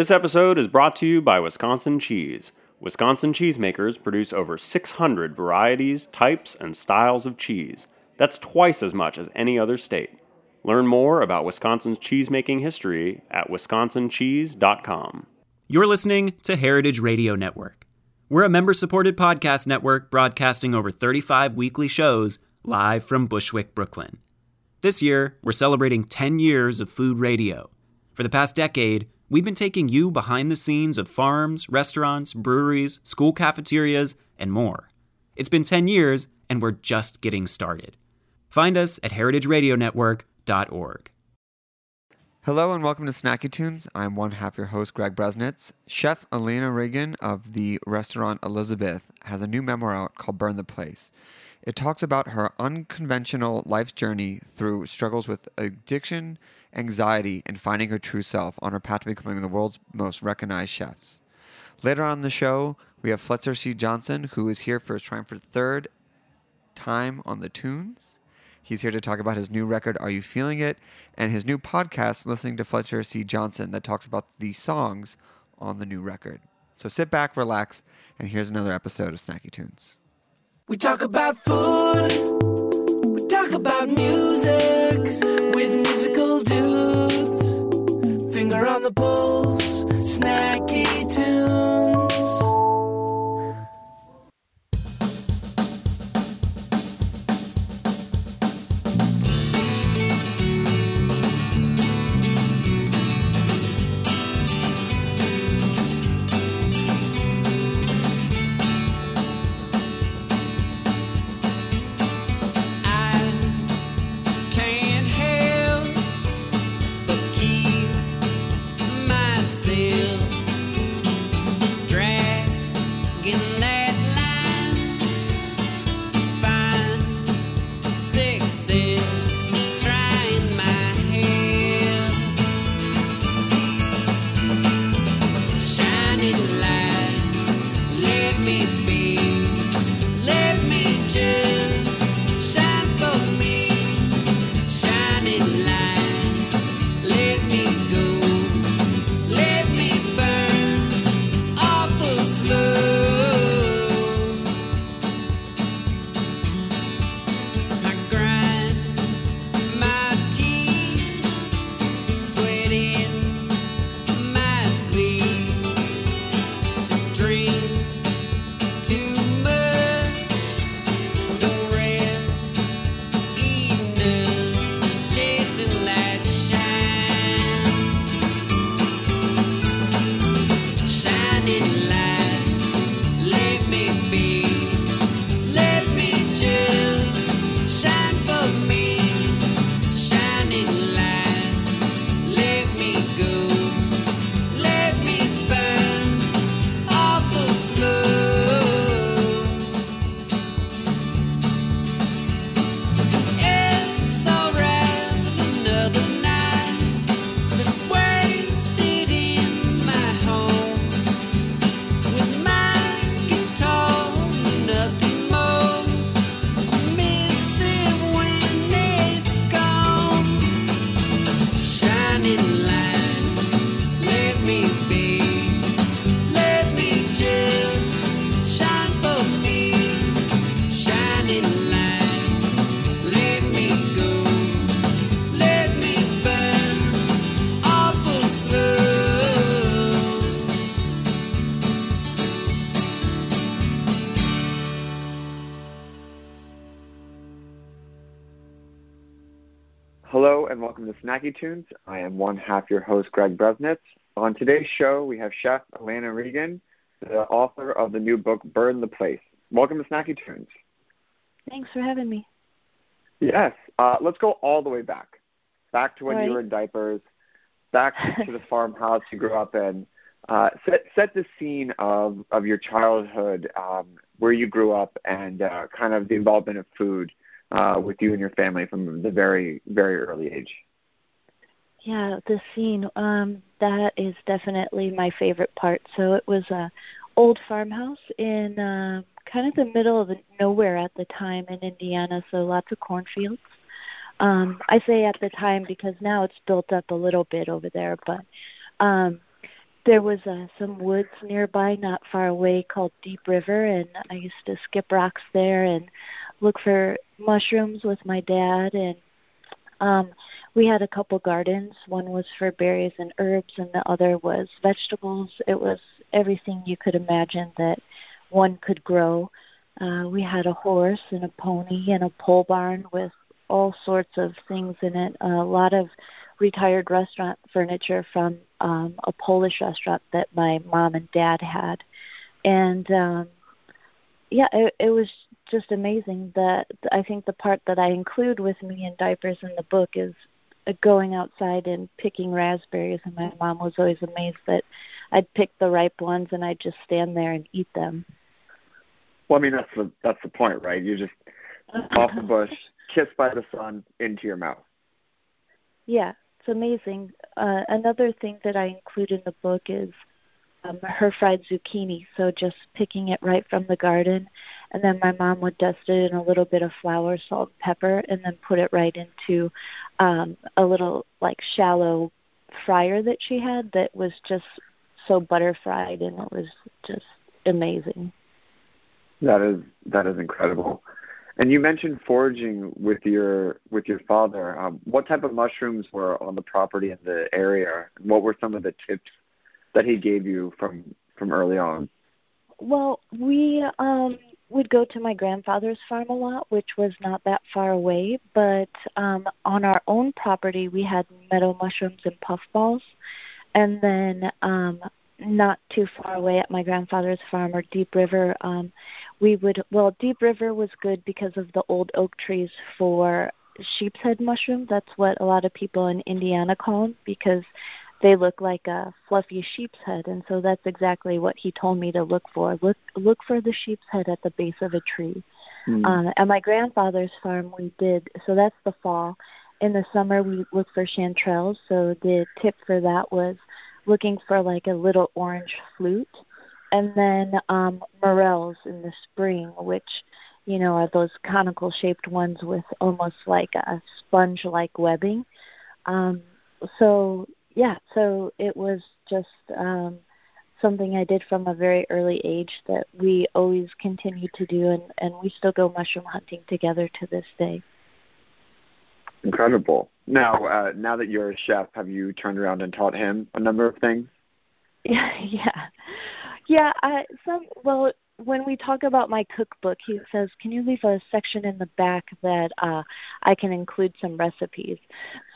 This episode is brought to you by Wisconsin Cheese. Wisconsin cheesemakers produce over 600 varieties, types, and styles of cheese. That's twice as much as any other state. Learn more about Wisconsin's cheesemaking history at wisconsincheese.com. You're listening to Heritage Radio Network. We're a member supported podcast network broadcasting over 35 weekly shows live from Bushwick, Brooklyn. This year, we're celebrating 10 years of food radio. For the past decade, we've been taking you behind the scenes of farms, restaurants, breweries, school cafeterias, and more. It's been 10 years, and we're just getting started. Find us at heritageradionetwork.org. Hello and welcome to Snacky Tunes. I'm one half your host, Greg Bresnitz. Chef Iliana Regan of the restaurant Elizabeth has a new memoir out called Burn the Place. It talks about her unconventional life's journey through struggles with addiction, anxiety, and finding her true self on her path to becoming the world's most recognized chefs. Later on in the show, we have Fletcher C. Johnson, who is here for his triumphant third time on the tunes. He's here to talk about his new record, Are You Feeling It? and his new podcast, Listening to Fletcher C. Johnson, that talks about the songs on the new record. So sit back, relax, and here's another episode of Snacky Tunes. We talk about food, we talk about music with dudes. Finger on the pulse, snacky tunes. Snacky Tunes. I am one half your host, Greg Bresnitz. On today's show, we have Chef Iliana Regan, the author of the new book, Burn the Place. Welcome to Snacky Tunes. Thanks for having me. Yes, uh, let's go all the way back. Back to when you were in diapers, back to the farmhouse you grew up in. Uh, set, set the scene of, of your childhood, um, where you grew up, and uh, kind of the involvement of food uh, with you and your family from the very, very early age. Yeah, the scene. Um, that is definitely my favorite part. So it was a old farmhouse in uh, kind of the middle of nowhere at the time in Indiana. So lots of cornfields. Um, I say at the time because now it's built up a little bit over there, but um, there was uh, some woods nearby, not far away, called Deep River, and I used to skip rocks there and look for mushrooms with my dad. And um, we had a couple gardens. One was for berries and herbs, and the other was vegetables. It was everything you could imagine that one could grow. Uh, we had a horse and a pony and a pole barn with all sorts of things in it. A lot of retired restaurant furniture from um, a Polish restaurant that my mom and dad had, and um, yeah, it, it was just amazing. That I think the part that I include with me in diapers in the book is uh, going outside and picking raspberries, and my mom was always amazed that I'd pick the ripe ones and I'd just stand there and eat them. Well, I mean that's the that's the point, right? You just off the bush, kissed by the sun, into your mouth. Yeah, it's amazing. Uh, another thing that I include in the book is um, her fried zucchini. So just picking it right from the garden, and then my mom would dust it in a little bit of flour, salt, and pepper, and then put it right into um, a little like shallow fryer that she had that was just so butter fried, and it was just amazing. That is that is incredible. And you mentioned foraging with your with your father. Um, what type of mushrooms were on the property in the area? What were some of the tips that he gave you from from early on? Well, we um would go to my grandfather's farm a lot, which was not that far away. But um, on our own property, we had meadow mushrooms and puffballs, and then um, not too far away at my grandfather's farm or Deep River, um, we would well Deep River was good because of the old oak trees for sheep's head mushroom. That's what a lot of people in Indiana call them because they look like a fluffy sheep's head, and so that's exactly what he told me to look for. Look look for the sheep's head at the base of a tree. Mm. Uh, at my grandfather's farm, we did so. That's the fall. In the summer, we look for chanterelles. So the tip for that was looking for like a little orange flute, and then um, morels in the spring, which you know are those conical shaped ones with almost like a sponge like webbing. Um, so yeah, so it was just um, something I did from a very early age that we always continue to do, and, and we still go mushroom hunting together to this day. Incredible. Now, uh, now that you're a chef, have you turned around and taught him a number of things? Yeah, yeah, yeah. I some well, when we talk about my cookbook, he says, "Can you leave a section in the back that uh, I can include some recipes?"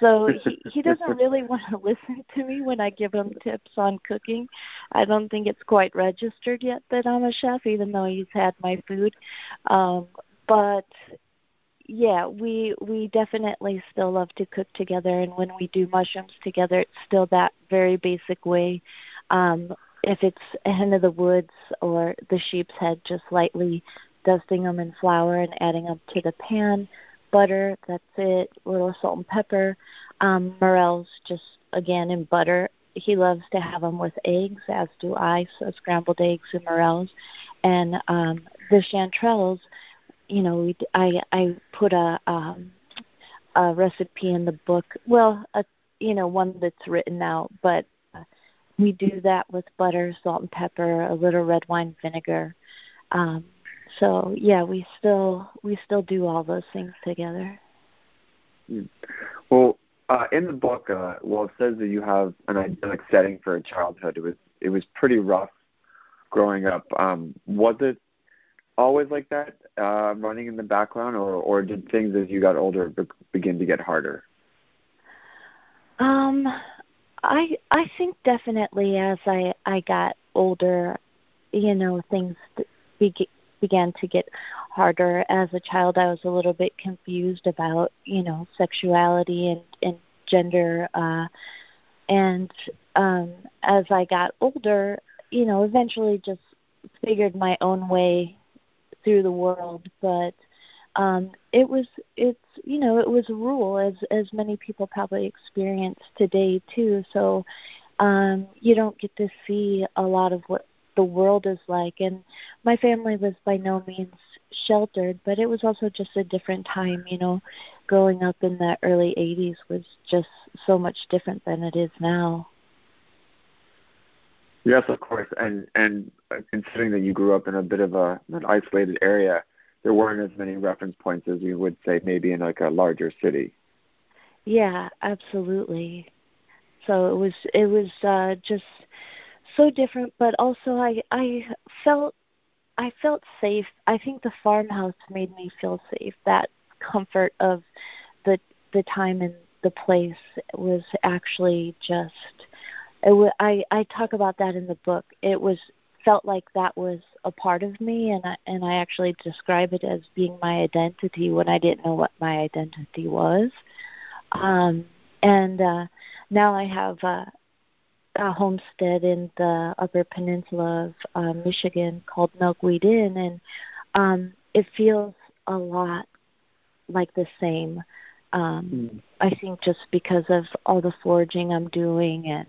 So he he doesn't really want to listen to me when I give him tips on cooking. I don't think it's quite registered yet that I'm a chef, even though he's had my food. Um, but yeah, we we definitely still love to cook together, and when we do mushrooms together, it's still that very basic way. Um, if it's a hen of the woods or the sheep's head, just lightly dusting them in flour and adding them to the pan. Butter, that's it. A little salt and pepper. Um, morels, just again in butter. He loves to have them with eggs, as do I. So scrambled eggs and morels, and um, the chanterelles you know, we I I put a um, a recipe in the book. Well, a you know one that's written out, but we do that with butter, salt and pepper, a little red wine vinegar. Um, so yeah, we still we still do all those things together. Well, uh, in the book, uh, well, it says that you have an idyllic setting for a childhood. It was it was pretty rough growing up. Um, was it always like that, uh, running in the background, or or did things as you got older be- begin to get harder? Um, I I think definitely as I I got older, you know, things be- began to get harder. As a child, I was a little bit confused about you know sexuality and and gender. Uh, and um, as I got older, you know, eventually just figured my own way through the world, but um, it was it's you know it was a rule as as many people probably experience today too. So um, you don't get to see a lot of what the world is like. And my family was by no means sheltered, but it was also just a different time. You know, growing up in the early '80s was just so much different than it is now. Yes, of course. And and considering that you grew up in a bit of a an isolated area, there weren't as many reference points as you would say maybe in like a larger city. Yeah, absolutely. So it was it was uh just so different but also I I felt I felt safe. I think the farmhouse made me feel safe. That comfort of the the time and the place was actually just it I talk about that in the book. It was felt like that was a part of me and I and I actually describe it as being my identity when I didn't know what my identity was. Um and uh now I have uh a homestead in the Upper Peninsula of uh, Michigan called Milkweed Inn, and um, it feels a lot like the same. Um, mm. I think just because of all the foraging I'm doing and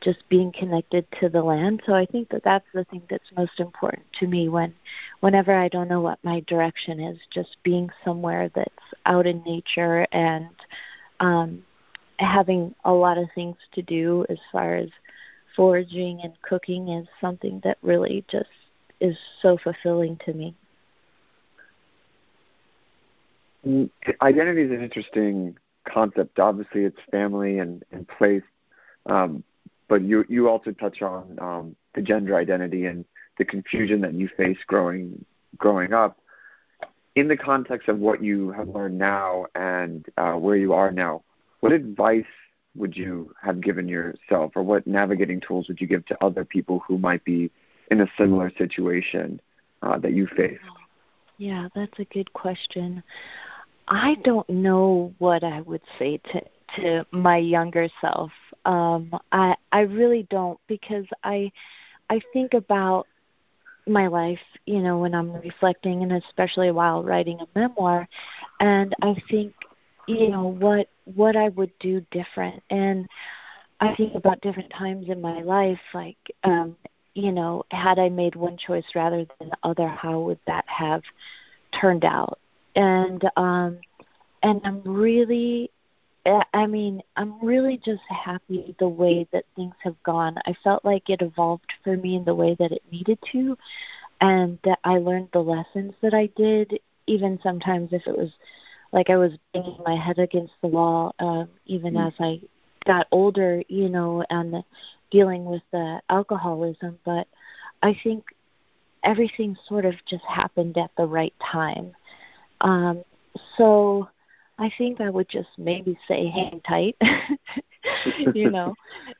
just being connected to the land. So I think that that's the thing that's most important to me when, whenever I don't know what my direction is, just being somewhere that's out in nature and um, having a lot of things to do as far as foraging and cooking is something that really just is so fulfilling to me. Identity is an interesting concept. Obviously, it's family and, and place, um, but you you also touch on um, the gender identity and the confusion that you face growing growing up. In the context of what you have learned now and uh, where you are now, what advice would you have given yourself, or what navigating tools would you give to other people who might be in a similar situation uh, that you face? Yeah, that's a good question. I don't know what I would say to to my younger self. Um, I I really don't because I I think about my life, you know, when I'm reflecting and especially while writing a memoir, and I think you know what what I would do different. And I think about different times in my life like um you know had I made one choice rather than the other how would that have turned out? And um and I'm really I mean, I'm really just happy the way that things have gone. I felt like it evolved for me in the way that it needed to, and that I learned the lessons that I did, even sometimes if it was like I was banging my head against the wall, uh, even mm. as I got older, you know, and dealing with the alcoholism. But I think everything sort of just happened at the right time. Um, so I think I would just maybe say hang tight. you know,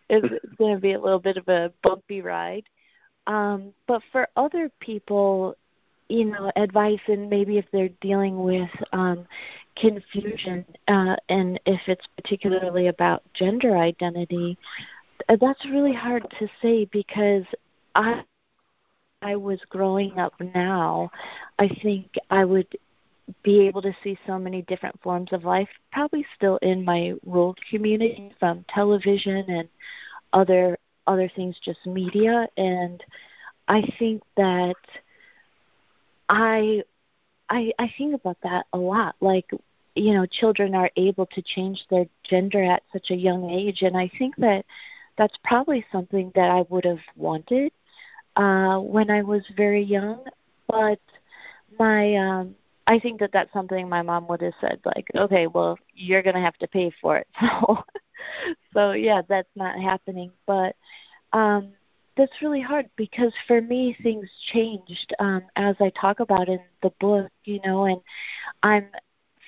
it's, it's going to be a little bit of a bumpy ride. Um, but for other people, you know advice and maybe if they're dealing with um, confusion uh, and if it's particularly about gender identity uh, that's really hard to say because i i was growing up now i think i would be able to see so many different forms of life probably still in my rural community from television and other other things just media and i think that I I I think about that a lot. Like you know, children are able to change their gender at such a young age, and I think that that's probably something that I would have wanted uh, when I was very young. But my um, I think that that's something my mom would have said, like, okay, well, you're gonna have to pay for it. So, so yeah, that's not happening. But um, that's really hard because for me things changed um as I talk about in the book, you know, and I'm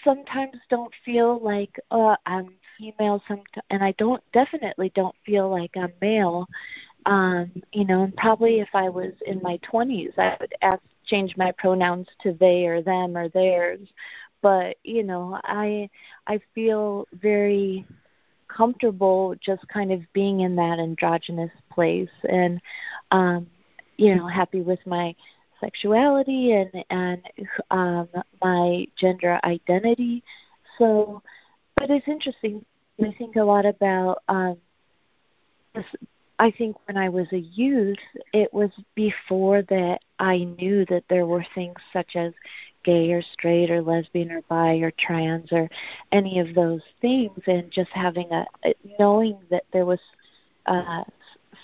sometimes don't feel like uh I'm female some and I don't definitely don't feel like I'm male. Um, you know, and probably if I was in my 20s, I would ask change my pronouns to they or them or theirs. But, you know, I I feel very comfortable just kind of being in that androgynous place and um you know happy with my sexuality and and um my gender identity so but it's interesting i think a lot about um this I think when I was a youth, it was before that I knew that there were things such as gay or straight or lesbian or bi or trans or any of those things, and just having a knowing that there was uh,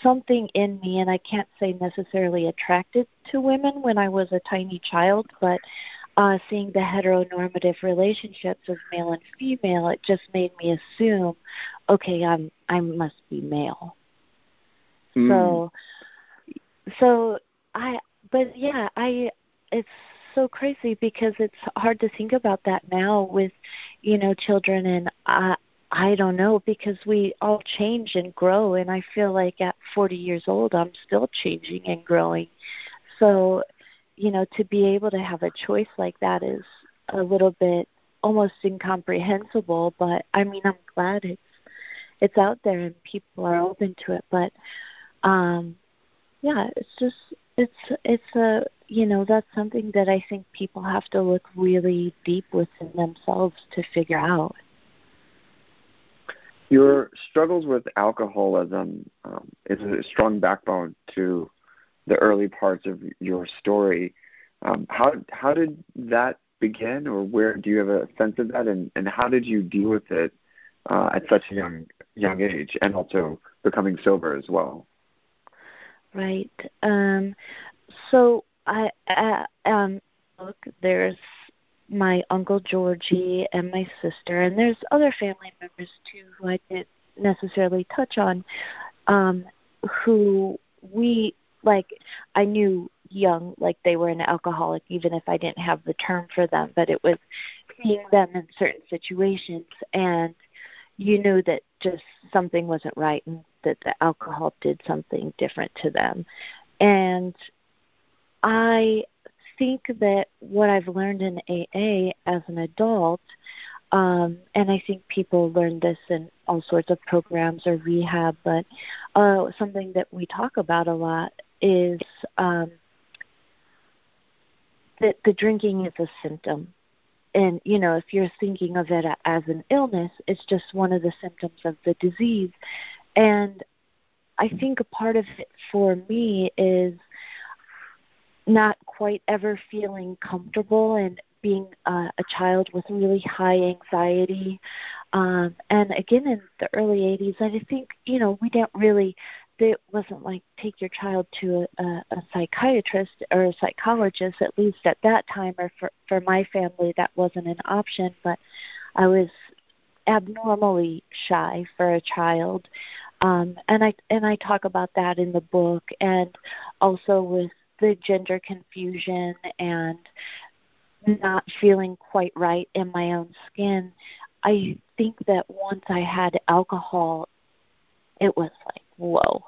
something in me, and I can't say necessarily attracted to women when I was a tiny child, but uh, seeing the heteronormative relationships of male and female, it just made me assume, okay, I'm I must be male. Mm. So, so I, but yeah, I. It's so crazy because it's hard to think about that now with, you know, children, and I. I don't know because we all change and grow, and I feel like at 40 years old, I'm still changing and growing. So, you know, to be able to have a choice like that is a little bit almost incomprehensible. But I mean, I'm glad it's it's out there and people are open to it. But um, yeah, it's just it's it's a you know that's something that I think people have to look really deep within themselves to figure out. Your struggles with alcoholism um, is a strong backbone to the early parts of your story. Um, how how did that begin, or where do you have a sense of that, and, and how did you deal with it uh, at such a young young age, and also becoming sober as well? Right. Um, so I uh, um, look, there's my uncle Georgie and my sister, and there's other family members too who I didn't necessarily touch on, um, who we like. I knew young, like they were an alcoholic, even if I didn't have the term for them, but it was seeing them in certain situations, and you knew that just something wasn't right, and that the alcohol did something different to them, and I think that what I've learned in AA as an adult, um, and I think people learn this in all sorts of programs or rehab, but uh, something that we talk about a lot is um, that the drinking is a symptom. And, you know, if you're thinking of it as an illness, it's just one of the symptoms of the disease. And I think a part of it for me is not quite ever feeling comfortable and being uh, a child with really high anxiety. Um, and again, in the early 80s, I think, you know, we didn't really, it wasn't like take your child to a, a, psychiatrist or a psychologist, at least at that time, or for, for my family, that wasn't an option. But I was abnormally shy for a child. Um, and I and I talk about that in the book, and also with the gender confusion and not feeling quite right in my own skin, I think that once I had alcohol, it was like, whoa,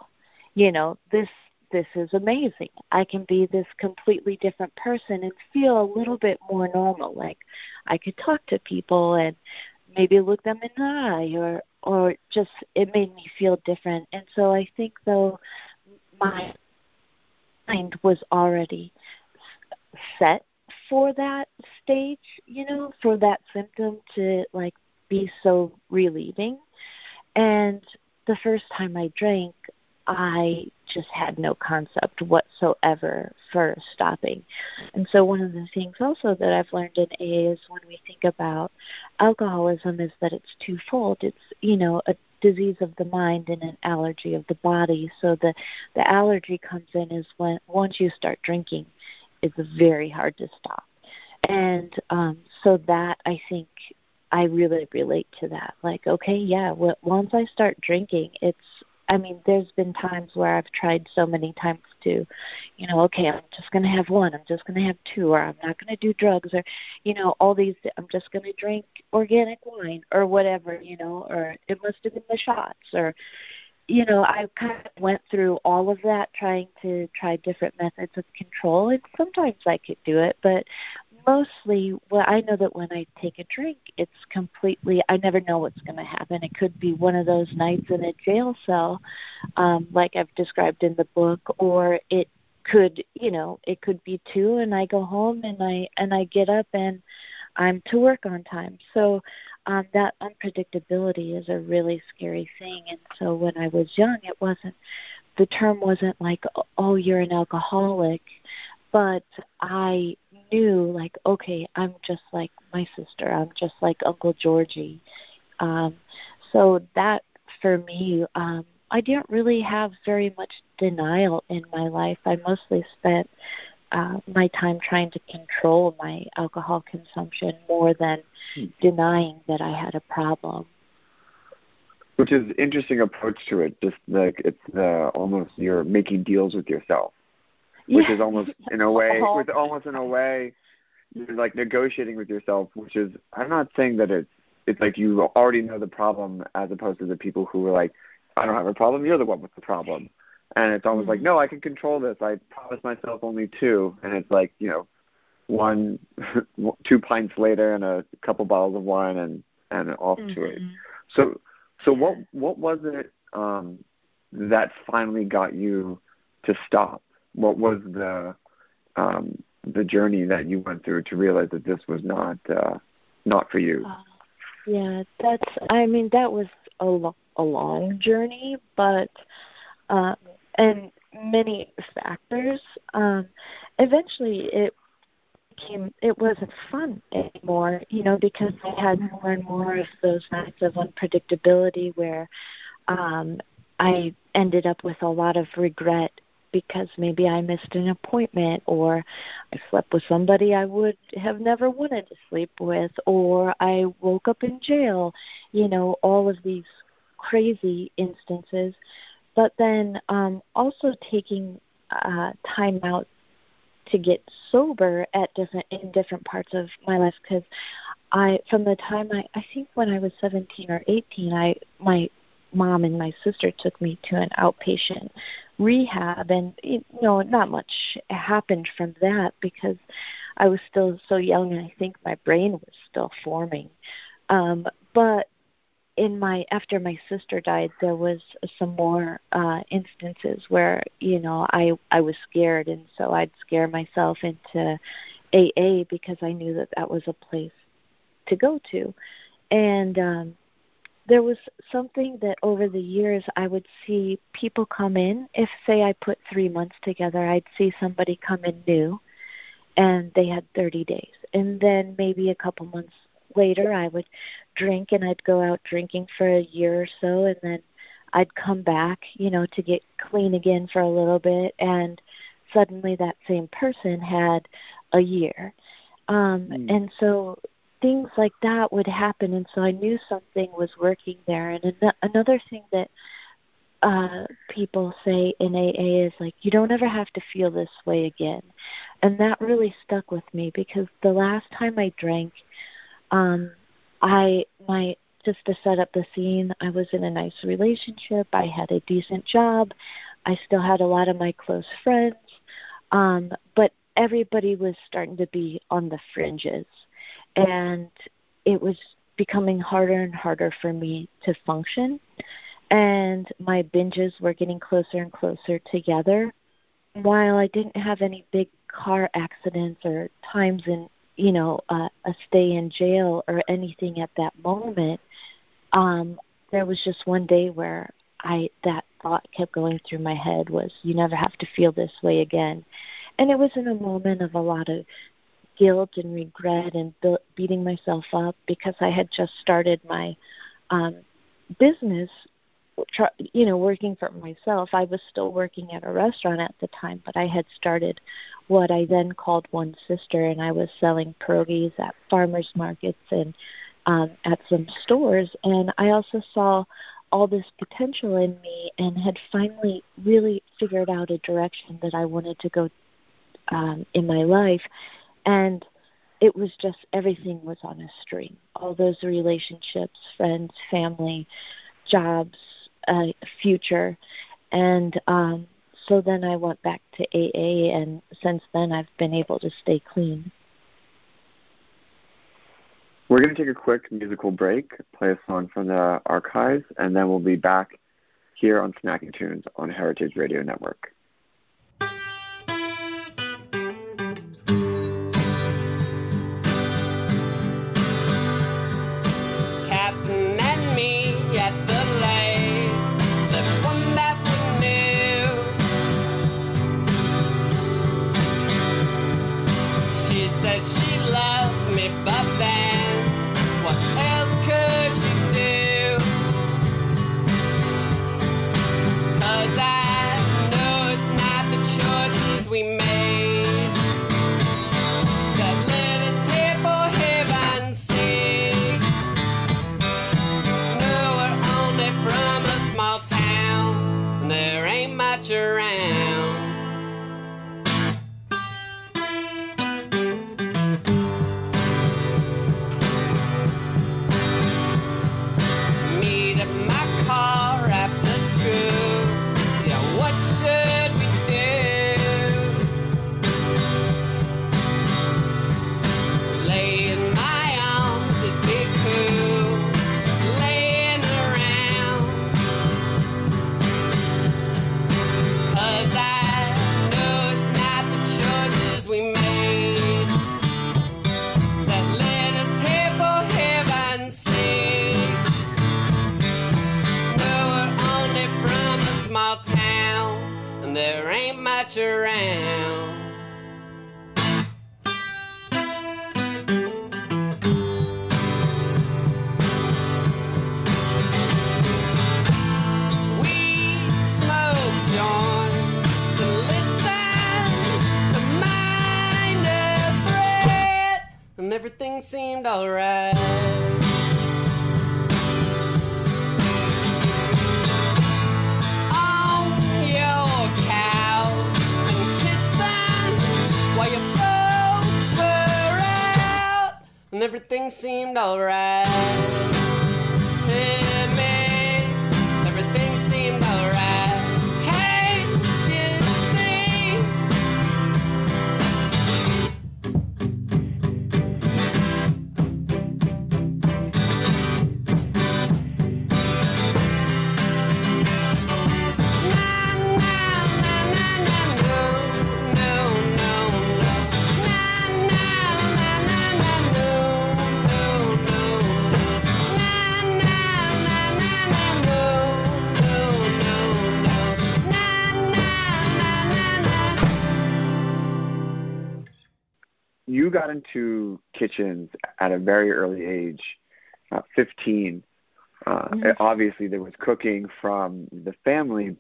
you know, this this is amazing. I can be this completely different person and feel a little bit more normal. Like I could talk to people and maybe look them in the eye or or just it made me feel different. And so I think though my mind was already set for that stage, you know, for that symptom to like be so relieving. And the first time I drank, I just had no concept whatsoever for stopping. And so one of the things also that I've learned in AA is when we think about alcoholism is that it's twofold. It's, you know, a disease of the mind and an allergy of the body. So the the allergy comes in is when once you start drinking, it's very hard to stop. And um, so that I think I really relate to that. Like, okay, yeah, once I start drinking, it's I mean, there's been times where I've tried so many times to, you know, okay, I'm just going to have one, I'm just going to have two, or I'm not going to do drugs, or, you know, all these, I'm just going to drink organic wine, or whatever, you know, or it must have been the shots, or, you know, I kind of went through all of that trying to try different methods of control, and sometimes I could do it, but mostly well i know that when i take a drink it's completely i never know what's going to happen. It could be one of those nights in a jail cell um like i've described in the book or it could you know it could be two and i go home and i and i get up and i'm to work on time. So um that unpredictability is a really scary thing and so when i was young it wasn't the term wasn't like oh you're an alcoholic but I knew like okay i'm just like my sister i'm just like uncle georgie um so that for me um I didn't really have very much denial in my life. I mostly spent uh, my time trying to control my alcohol consumption more than Hmm. denying that I had a problem. Which is interesting approach to it. Just like it's the almost you're making deals with yourself, which Yeah. is almost in a way, All with almost in a way, you're like negotiating with yourself. Which is I'm not saying that it's it's like you already know the problem as opposed to the people who are like, I don't have a problem. You're the one with the problem. And it's almost like, Mhm. no, I can control this. I promised myself only two, and it's like, you know, one, two pints later, and a couple bottles of wine, and and off to it. Mhm. So, so what what was it um, that finally got you to stop? What was the um, the journey that you went through to realize that this was not uh, not for you? Uh, yeah, that's. I mean, that was a lo- a long journey, but um, and many factors. Um, eventually, it became. It wasn't fun anymore, you know, because I had more and more of those nights of unpredictability where um, I ended up with a lot of regret because maybe I missed an appointment or I slept with somebody I would have never wanted to sleep with or I woke up in jail, you know, all of these crazy instances. But then um also taking uh time out to get sober at different in different parts of my life because I from the time I I think when I was 17 or 18 I my mom and my sister took me to an outpatient rehab and you know not much happened from that because I was still so young and I think my brain was still forming. Um but in my after my sister died there was some more uh instances where you know I I was scared and so I'd scare myself into AA because I knew that that was a place to go to. And um there was something that over the years I would see people come in. If, say, I put three months together, I'd see somebody come in new and they had 30 days. And then maybe a couple months later, I would drink and I'd go out drinking for a year or so. And then I'd come back, you know, to get clean again for a little bit. And suddenly that same person had a year. Um, Mm. And so things like that would happen and so i knew something was working there. And an- another thing that uh people say in aa is like you don't ever have to feel this way again. And that really stuck with me because the last time i drank um i my just to set up the scene i was in a nice relationship. I had a decent job. I still had a lot of my close friends. Um but everybody was starting to be on the fringes and it was becoming harder and harder for me to function. And my binges were getting closer and closer together. While i didn't have any big car accidents or times in you know uh, a stay in jail or anything at that moment um there was just one day where i that thought kept going through my head was you never have to feel this way again. And it was in a moment of a lot of guilt and regret and be- beating myself up because I had just started my um business try, you know working for myself. I was still working at a restaurant at the time but I had started what I then called one sister and I was selling pierogies at farmers markets and um at some stores. And I also saw all this potential in me and had finally really figured out a direction that I wanted to go um in my life and it was just everything was on a string. All those relationships friends family jobs uh future. And um so then I went back to AA and since then I've been able to stay clean. We're going to take a quick musical break, play a song from the archives, and then we'll be back here on Snacky Tunes on Heritage Radio Network. You got into kitchens at a very early age, uh, 15. Uh, Obviously, there was cooking from the family.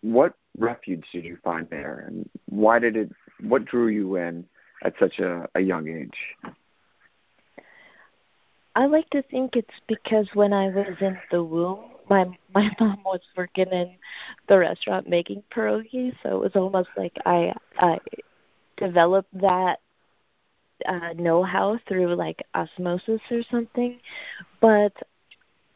What refuge did you find there, and why did it? What drew you in at such a, a young age? I like to think it's because when I was in the womb, my my mom was working in the restaurant making pierogies, so it was almost like I I developed that uh know-how through like osmosis or something. But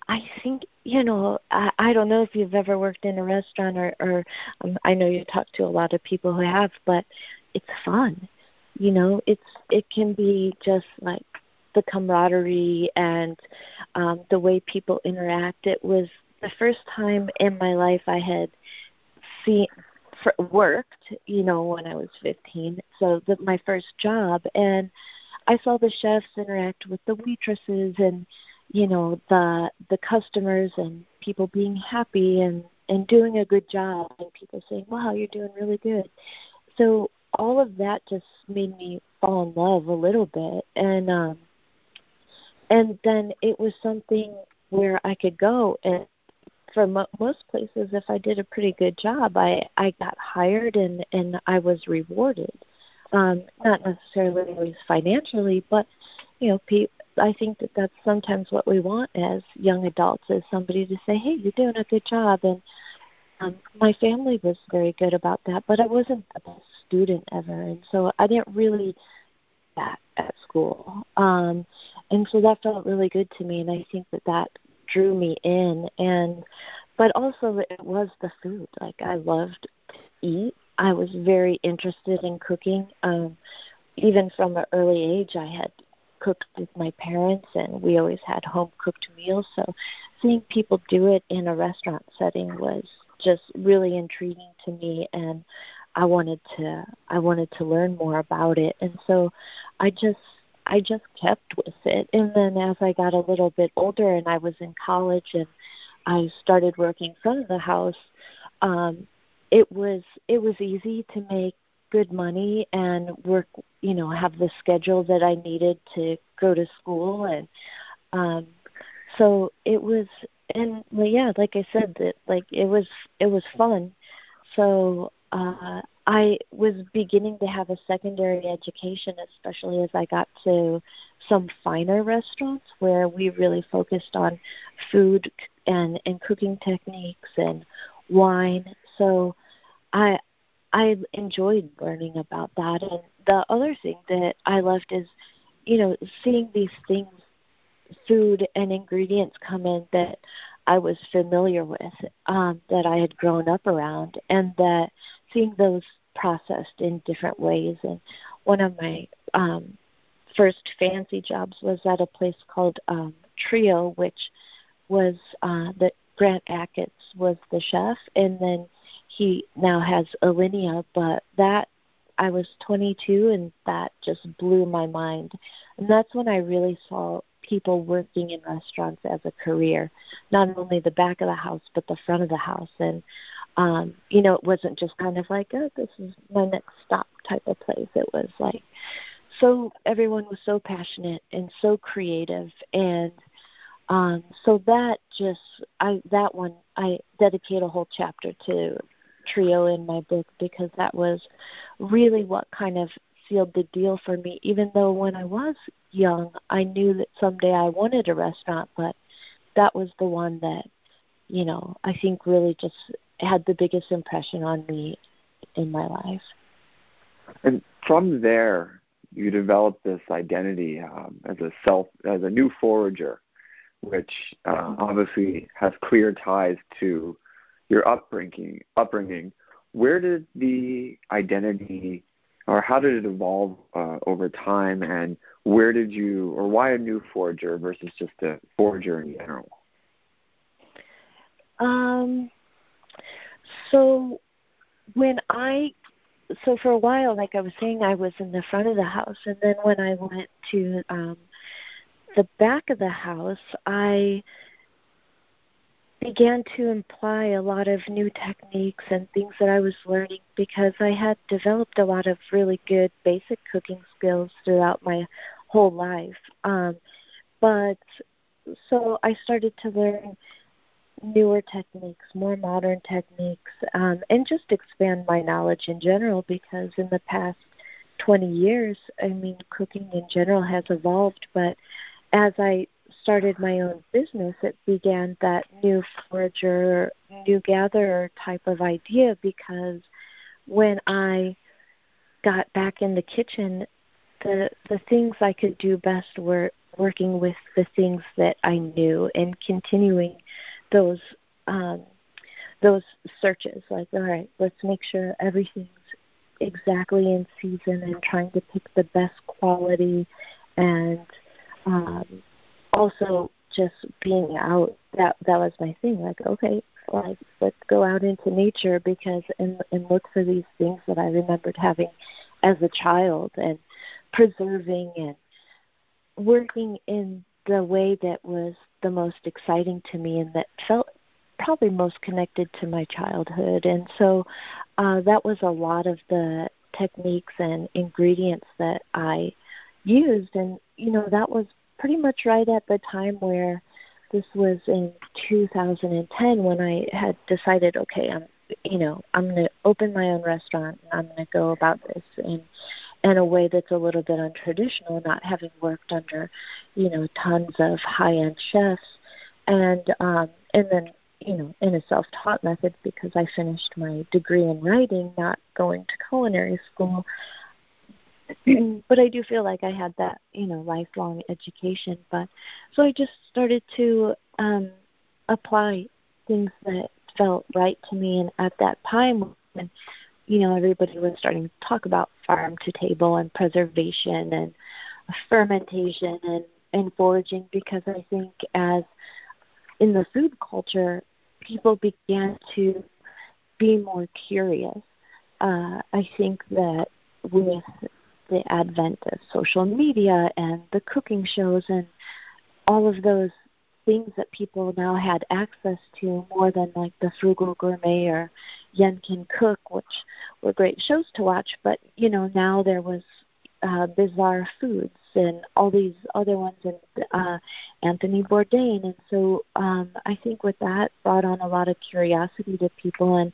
I think you know I I don't know if you've ever worked in a restaurant or or um, I know you talk to a lot of people who have, but it's fun. You know, it's it can be just like the camaraderie and um, the way people interact. It was the first time in my life I had seen for, worked, you know, when I was 15. So the, my first job, and I saw the chefs interact with the waitresses and you know the the customers and people being happy and and doing a good job and people saying, "Wow, you're doing really good." So all of that just made me fall in love a little bit and um and then it was something where I could go and for mo- most places if I did a pretty good job I I got hired and and I was rewarded um not necessarily always financially but you know pe- I think that that's sometimes what we want as young adults is somebody to say hey you're doing a good job and um my family was very good about that but I wasn't the best student ever and so I didn't really that at school. Um, and so that felt really good to me, and I think that that drew me in. And but also it was the food. Like I loved to eat. I was very interested in cooking. Um, even from an early age, I had cooked with my parents, and we always had home cooked meals. So seeing people do it in a restaurant setting was just really intriguing to me and I wanted to I wanted to learn more about it and so I just I just kept with it. And then as I got a little bit older and I was in college and I started working of the house um it was it was easy to make good money and work you know have the schedule that I needed to go to school. And um so it was and well yeah like I said that like it was it was fun. So uh, I was beginning to have a secondary education, especially as I got to some finer restaurants where we really focused on food and and cooking techniques and wine. So I I enjoyed learning about that. And the other thing that I loved is, you know, seeing these things, food and ingredients come in that I was familiar with, um, that I had grown up around, and that seeing those processed in different ways. And one of my um, first fancy jobs was at a place called um, Trio, which was uh, that Grant Achatz was the chef, and then he now has Alinea. But that I was 22, and that just blew my mind. And that's when I really saw people working in restaurants as a career, not only the back of the house but the front of the house. And um, you know, it wasn't just kind of like, oh, this is my next stop type of place. It was like so everyone was so passionate and so creative and um so that just I that one I dedicate a whole chapter to trio in my book because that was really what kind of sealed the deal for me. Even though when I was young, I knew that someday I wanted a restaurant, but that was the one that, you know, I think really just had the biggest impression on me in my life. And from there, you developed this identity um, as a self, as a new forager, which uh, obviously has clear ties to your upbringing. Upbringing. Where did the identity or how did it evolve uh, over time and where did you or why a new forager versus just a forager in general? Um so when i so for a while like i was saying i was in the front of the house and then when i went to um the back of the house i began to imply a lot of new techniques and things that I was learning because I had developed a lot of really good basic cooking skills throughout my whole life. Um, but so I started to learn newer techniques, more modern techniques, um, and just expand my knowledge in general because in the past 20 years, I mean, cooking in general has evolved, but as I started my own business, it began that new forager, new gatherer type of idea because when I got back in the kitchen, the the things I could do best were working with the things that I knew and continuing those um, those searches. Like, all right, let's make sure everything's exactly in season and trying to pick the best quality and um, also just being out that that was my thing like okay like let's go out into nature because and and look for these things that I remembered having as a child and preserving and working in the way that was the most exciting to me and that felt probably most connected to my childhood. And so uh that was a lot of the techniques and ingredients that I used. And you know that was pretty much right at the time where this was in 2010 when I had decided, okay, I'm you know I'm going to open my own restaurant and I'm going to go about this in in a way that's a little bit untraditional, not having worked under you know tons of high end chefs, and um, and then you know in a self taught method because I finished my degree in writing, not going to culinary school. but I do feel like I had that, you know, lifelong education. But so I just started to um, apply things that felt right to me. And at that time, when you know everybody was starting to talk about farm to table and preservation and fermentation and and foraging, because I think as in the food culture, people began to be more curious. Uh, I think that with the advent of social media and the cooking shows and all of those things that people now had access to more than like the Frugal Gourmet or Yan Can Cook, which were great shows to watch. But you know now there was uh, Bizarre Foods and all these other ones and uh, Anthony Bourdain, and so um, I think with that brought on a lot of curiosity to people and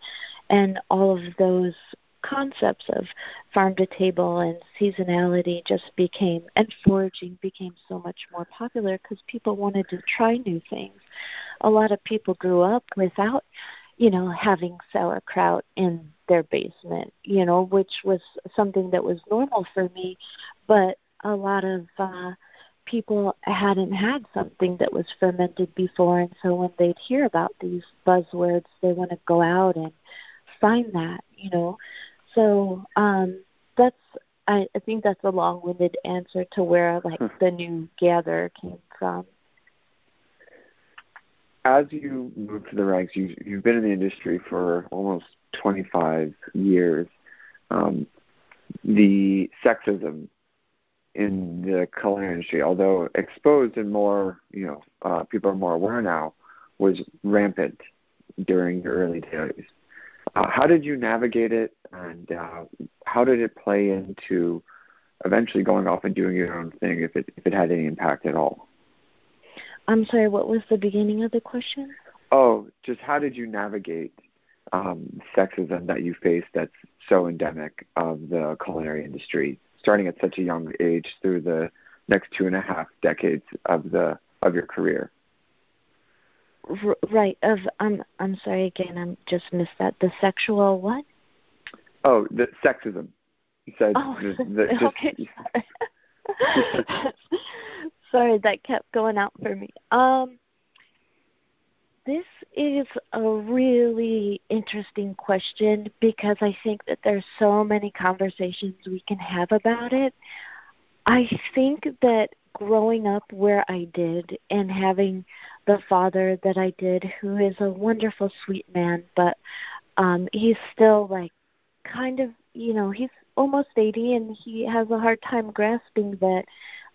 and all of those concepts of farm to table and seasonality just became and foraging became so much more popular because people wanted to try new things. A lot of people grew up without you know having sauerkraut in their basement you know which was something that was normal for me but a lot of uh people hadn't had something that was fermented before and so when they'd hear about these buzzwords they want to go out and find that you know so um, that's I, I think that's a long-winded answer to where like hmm. the new gather came from. As you move to the ranks, you, you've been in the industry for almost 25 years. Um, the sexism in the culinary industry, although exposed and more, you know, uh, people are more aware now, was rampant during your early days. Uh, how did you navigate it, and uh, how did it play into eventually going off and doing your own thing, if it if it had any impact at all? I'm sorry. What was the beginning of the question? Oh, just how did you navigate um, sexism that you face that's so endemic of the culinary industry, starting at such a young age through the next two and a half decades of the of your career? R- right. Of I'm I'm sorry again. I'm just missed that. The sexual what? Oh, the sexism. Oh, the, the, just, okay. Sorry. sorry, that kept going out for me. Um, this is a really interesting question because I think that there's so many conversations we can have about it. I think that growing up where I did and having the father that I did, who is a wonderful, sweet man, but um, he's still like kind of, you know, he's almost 80 and he has a hard time grasping that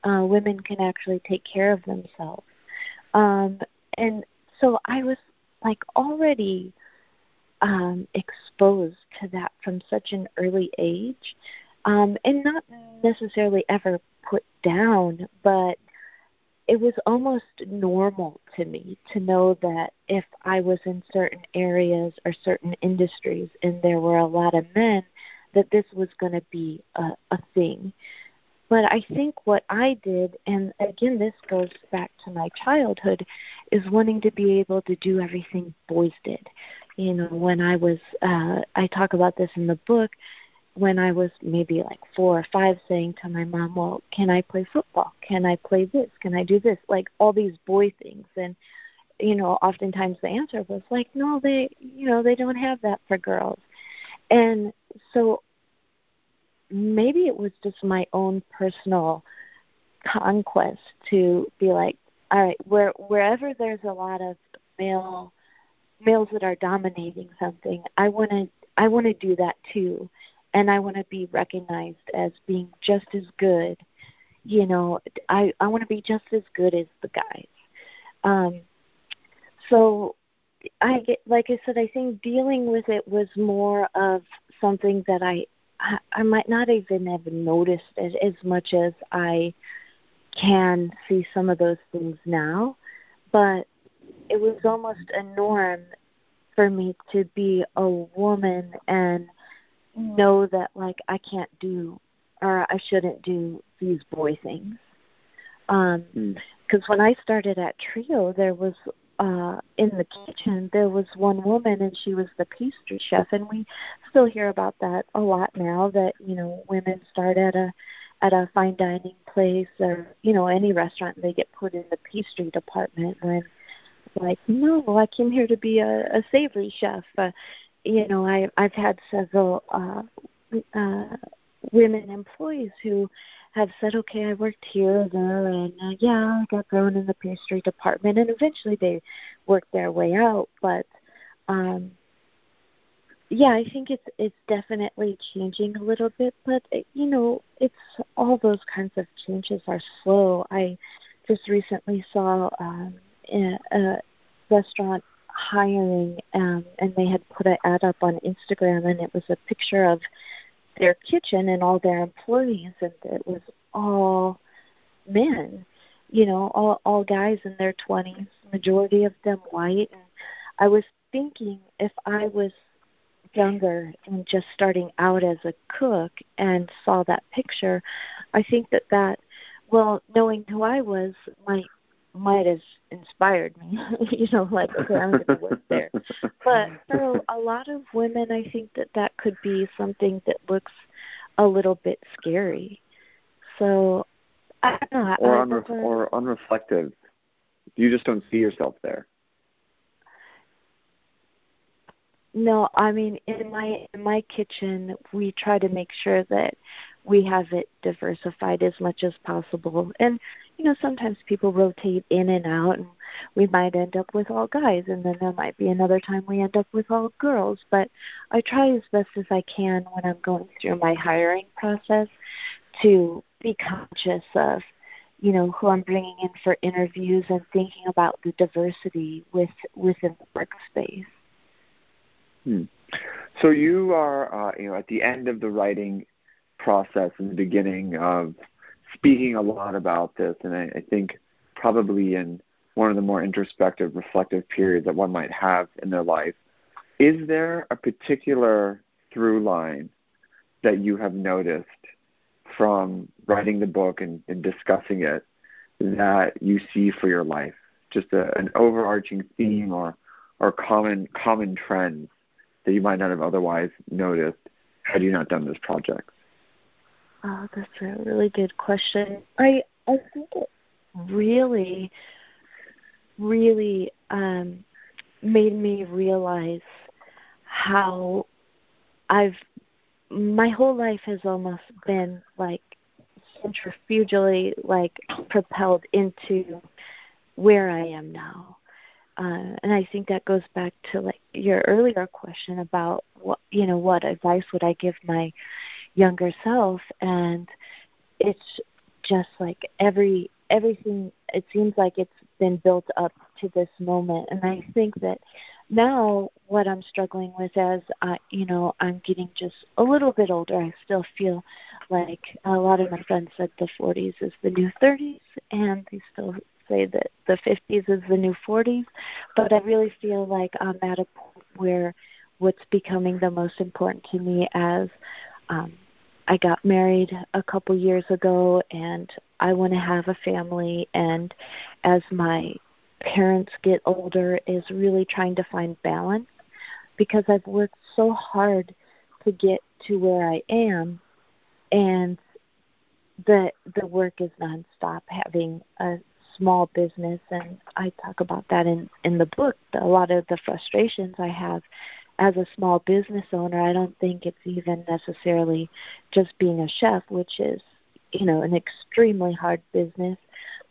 uh, women can actually take care of themselves. Um, and so I was like already um, exposed to that from such an early age, um, and not necessarily ever put down, but it was almost normal to me to know that if I was in certain areas or certain industries and there were a lot of men, that this was going to be a, a thing. But I think what I did, and again, this goes back to my childhood, is wanting to be able to do everything boys did. You know, when I was, uh, I talk about this in the book, when I was maybe like four or five, saying to my mom, Well, can I play football? Can I play this? Can I do this? Like all these boy things. And, you know, oftentimes the answer was like, No, they, you know, they don't have that for girls. And so maybe it was just my own personal conquest to be like, all right, where wherever there's a lot of male males that are dominating something, I want to I want to do that too, and I want to be recognized as being just as good. You know, I I want to be just as good as the guys. Um, so I get like I said, I think dealing with it was more of something that I I, I might not even have noticed it as much as I can see some of those things now, but it was almost a norm for me to be a woman and know that like I can't do or I shouldn't do these boy things. Um, because when I started at Trio, there was uh in the kitchen there was one woman and she was the pastry chef and we still hear about that a lot now that you know women start at a at a fine dining place or you know any restaurant they get put in the pastry department when like no i came here to be a, a savory chef uh, you know i i've had several uh uh women employees who have said, okay, I worked here there, and uh, yeah, I got thrown in the pastry department, and eventually they worked their way out. But um, yeah, I think it's it's definitely changing a little bit, but it, you know, it's all those kinds of changes are slow. I just recently saw um, a, a restaurant hiring, um, and they had put an ad up on Instagram, and it was a picture of their kitchen and all their employees and it was all men you know all all guys in their twenties majority of them white. And i was thinking if i was younger and just starting out as a cook and saw that picture i think that that well knowing who i was might might have inspired me. you know, like okay, I'm going to work there. But for a lot of women, I think that that could be something that looks a little bit scary. So I don't know. or I, unre- or unreflective. You just don't see yourself there. No, I mean in my in my kitchen we try to make sure that we have it diversified as much as possible. And you know, sometimes people rotate in and out and we might end up with all guys and then there might be another time we end up with all girls, but I try as best as I can when I'm going through my hiring process to be conscious of you know who I'm bringing in for interviews and thinking about the diversity with within the workspace. Hmm. So you are, uh, you know, at the end of the writing process in the beginning of speaking a lot about this, and I, I think probably in one of the more introspective, reflective periods that one might have in their life. Is there a particular through line that you have noticed from writing the book and, and discussing it that you see for your life? Just a, an overarching theme or, or common common trends that you might not have otherwise noticed had you not done this project? Oh, that's a really good question. I I think it really, really um, made me realize how I've my whole life has almost been like centrifugally like propelled into where I am now. Uh, and I think that goes back to like your earlier question about what you know what advice would I give my younger self and it's just like every everything it seems like it's been built up to this moment. And i think that now what i'm struggling with as i you know i'm getting just a little bit older i still feel like a lot of my friends said the 40s is the new 30s and they still say that the 50s is the new 40s but i really feel like i'm at a point where what's becoming the most important to me as um I got married a couple years ago and I want to have a family. And as my parents get older is really trying to find balance because I've worked so hard to get to where I am and the the work is nonstop having a small business. And I talk about that in in the book a lot of the frustrations I have as a small business owner, I don't think it's even necessarily just being a chef, which is, you know, an extremely hard business,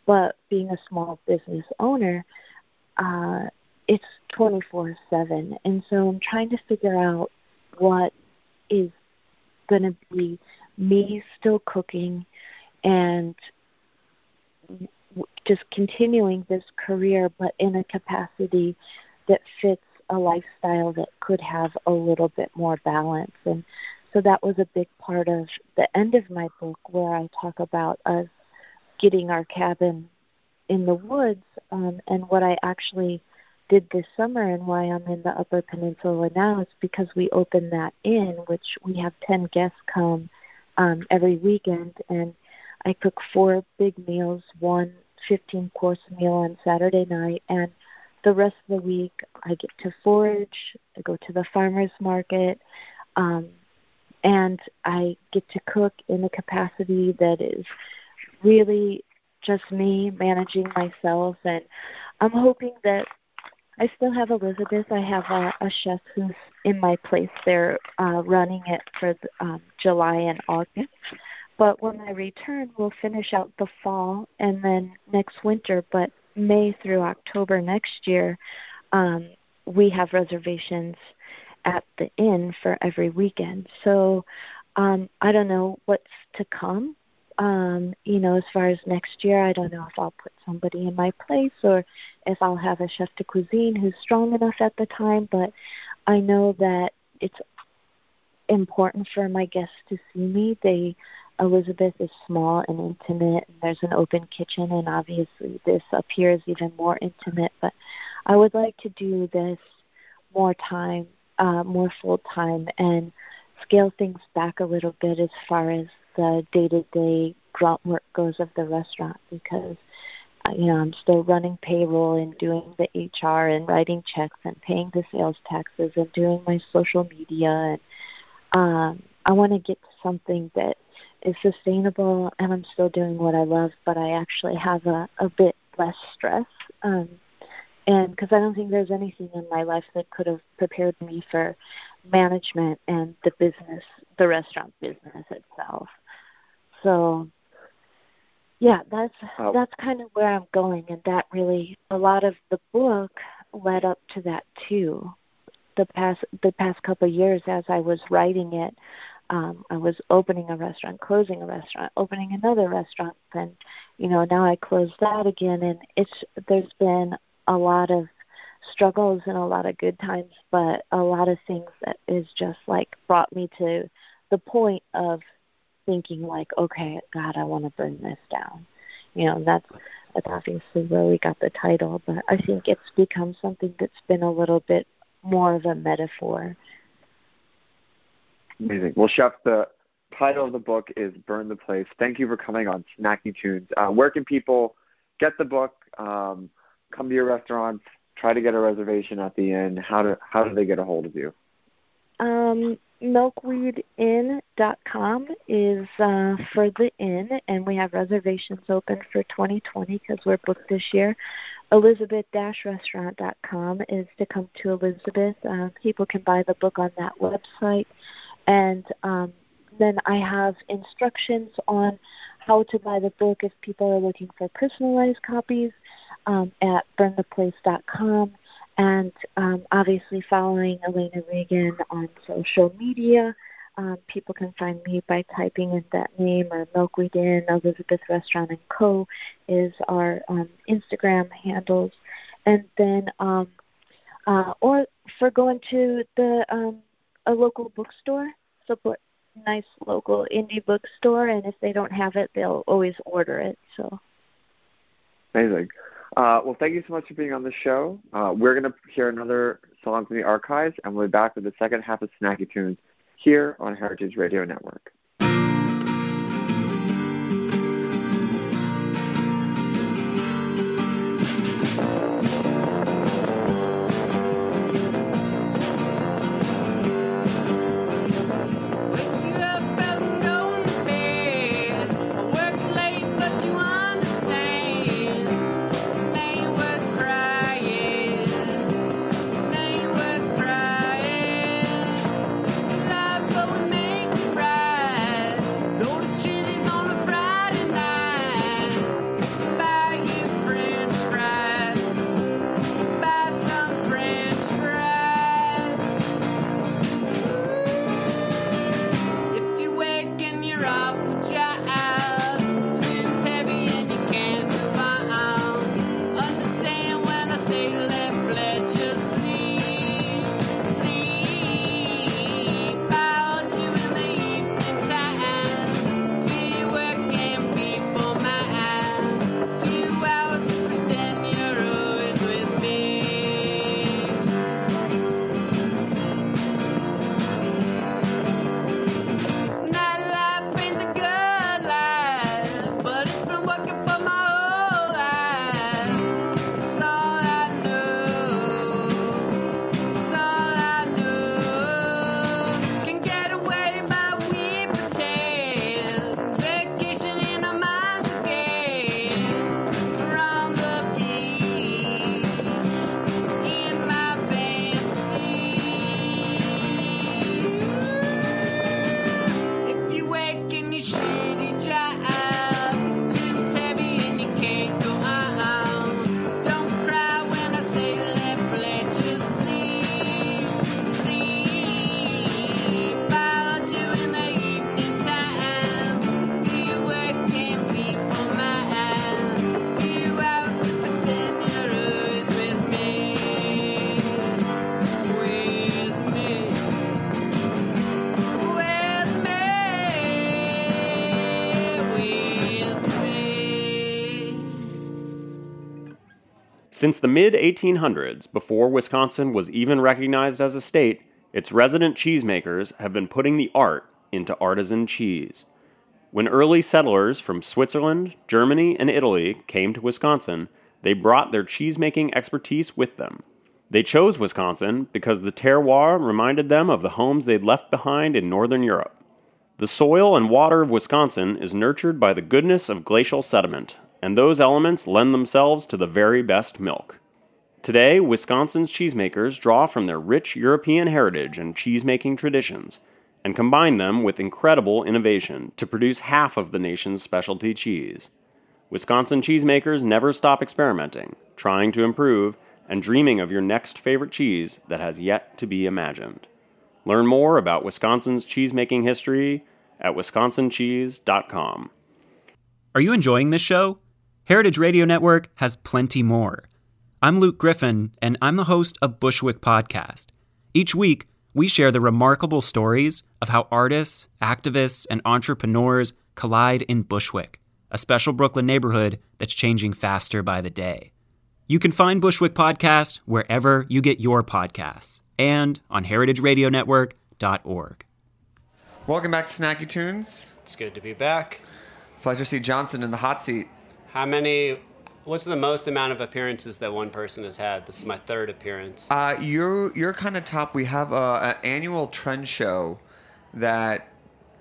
but being a small business owner, uh, it's 24 7. And so I'm trying to figure out what is going to be me still cooking and just continuing this career, but in a capacity that fits a lifestyle that could have a little bit more balance. And so that was a big part of the end of my book where I talk about us getting our cabin in the woods um, and what I actually did this summer and why I'm in the Upper Peninsula now is because we opened that inn, which we have 10 guests come um, every weekend. And I cook four big meals, one 15 course meal on Saturday night, and the rest of the week I get to forage, I go to the farmers market, um, and I get to cook in a capacity that is really just me managing myself. And I'm hoping that I still have Elizabeth. I have a, a chef who's in my place there uh, running it for the, um, July and August. But when I return, we'll finish out the fall and then next winter. But May through October next year, um, we have reservations at the inn for every weekend. So um, I don't know what's to come. Um, you know, as far as next year, I don't know if I'll put somebody in my place or if I'll have a chef de cuisine who's strong enough at the time. But I know that it's important for my guests to see me. They Elizabeth is small and intimate, and there's an open kitchen, and obviously this appears even more intimate. But I would like to do this more time, uh, more full time, and scale things back a little bit as far as the day to day grunt work goes of the restaurant because uh, you know I'm still running payroll and doing the HR and writing checks and paying the sales taxes and doing my social media and um, I want to get to something that is sustainable and I'm still doing what I love, but I actually have a, a bit less stress. Um, and because I don't think there's anything in my life that could have prepared me for management and the business, the restaurant business itself. So, yeah, that's oh. that's kind of where I'm going, and that really a lot of the book led up to that too. The past the past couple of years, as I was writing it, um, I was opening a restaurant, closing a restaurant, opening another restaurant, and you know now I closed that again, and it's there's been a lot of struggles and a lot of good times, but a lot of things that is just like brought me to the point of thinking like, okay, God, I want to burn this down. You know, that's that's obviously where we got the title, but I think it's become something that's been a little bit more of a metaphor. Amazing. Well, Chef, the title of the book is Burn the Place. Thank you for coming on Snacky Tunes. Uh, where can people get the book, um, come to your restaurants, try to get a reservation at the inn? How do, how do they get a hold of you? Um, milkweedinn.com is uh, for the inn, and we have reservations open for 2020 because we're booked this year. Elizabeth-restaurant.com is to come to Elizabeth. Uh, people can buy the book on that website, and um, then I have instructions on how to buy the book if people are looking for personalized copies um, at burntheplace.com and um, obviously following Iliana Regan on social media. Um, people can find me by typing in that name or Milkweed Inn, Elizabeth Restaurant and Co. is our um, Instagram handles, and then um, uh, or for going to the um, a local bookstore, support nice local indie bookstore, and if they don't have it, they'll always order it. So amazing. Uh, well, thank you so much for being on the show. Uh, we're going to hear another song from the archives, and we'll be back with the second half of Snacky Tunes here on Heritage Radio Network. Since the mid 1800s, before Wisconsin was even recognized as a state, its resident cheesemakers have been putting the art into artisan cheese. When early settlers from Switzerland, Germany, and Italy came to Wisconsin, they brought their cheesemaking expertise with them. They chose Wisconsin because the terroir reminded them of the homes they'd left behind in northern Europe. The soil and water of Wisconsin is nurtured by the goodness of glacial sediment, and those elements lend themselves to the very best milk. Today, Wisconsin's cheesemakers draw from their rich European heritage and cheesemaking traditions and combine them with incredible innovation to produce half of the nation's specialty cheese. Wisconsin cheesemakers never stop experimenting, trying to improve, and dreaming of your next favorite cheese that has yet to be imagined. Learn more about Wisconsin's cheesemaking history at wisconsincheese.com. Are you enjoying this show? Heritage Radio Network has plenty more. I'm Luke Griffin, and I'm the host of Bushwick Podcast. Each week, we share the remarkable stories of how artists, activists, and entrepreneurs collide in Bushwick, a special Brooklyn neighborhood that's changing faster by the day. You can find Bushwick Podcast wherever you get your podcasts and on heritageradionetwork.org. Welcome back to Snacky Tunes. It's good to be back. Pleasure to see Johnson in the hot seat. How many? What's the most amount of appearances that one person has had? This is my third appearance. Uh, you're you're kind of top. We have a, an annual trend show that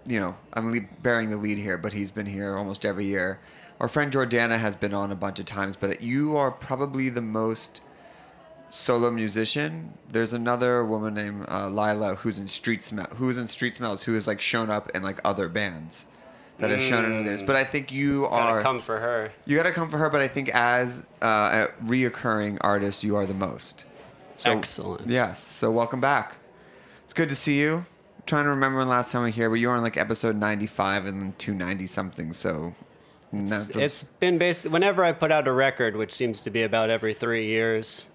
you know I'm bearing the lead here, but he's been here almost every year. Our friend Jordana has been on a bunch of times, but you are probably the most solo musician. There's another woman named uh, Lila who's in Street Smell, who's in Street Smells, who has like shown up in like other bands that has shown in others. But I think you Gotta are come for her. you got to come for her. But I think as uh, a reoccurring artist, you are the most. Excellent. Yes. So welcome back. It's good to see you. I'm trying to remember when last time we were here, but you were on like episode 95 and then 290 something. So that was- It's been basically whenever I put out a record, which seems to be about every three years,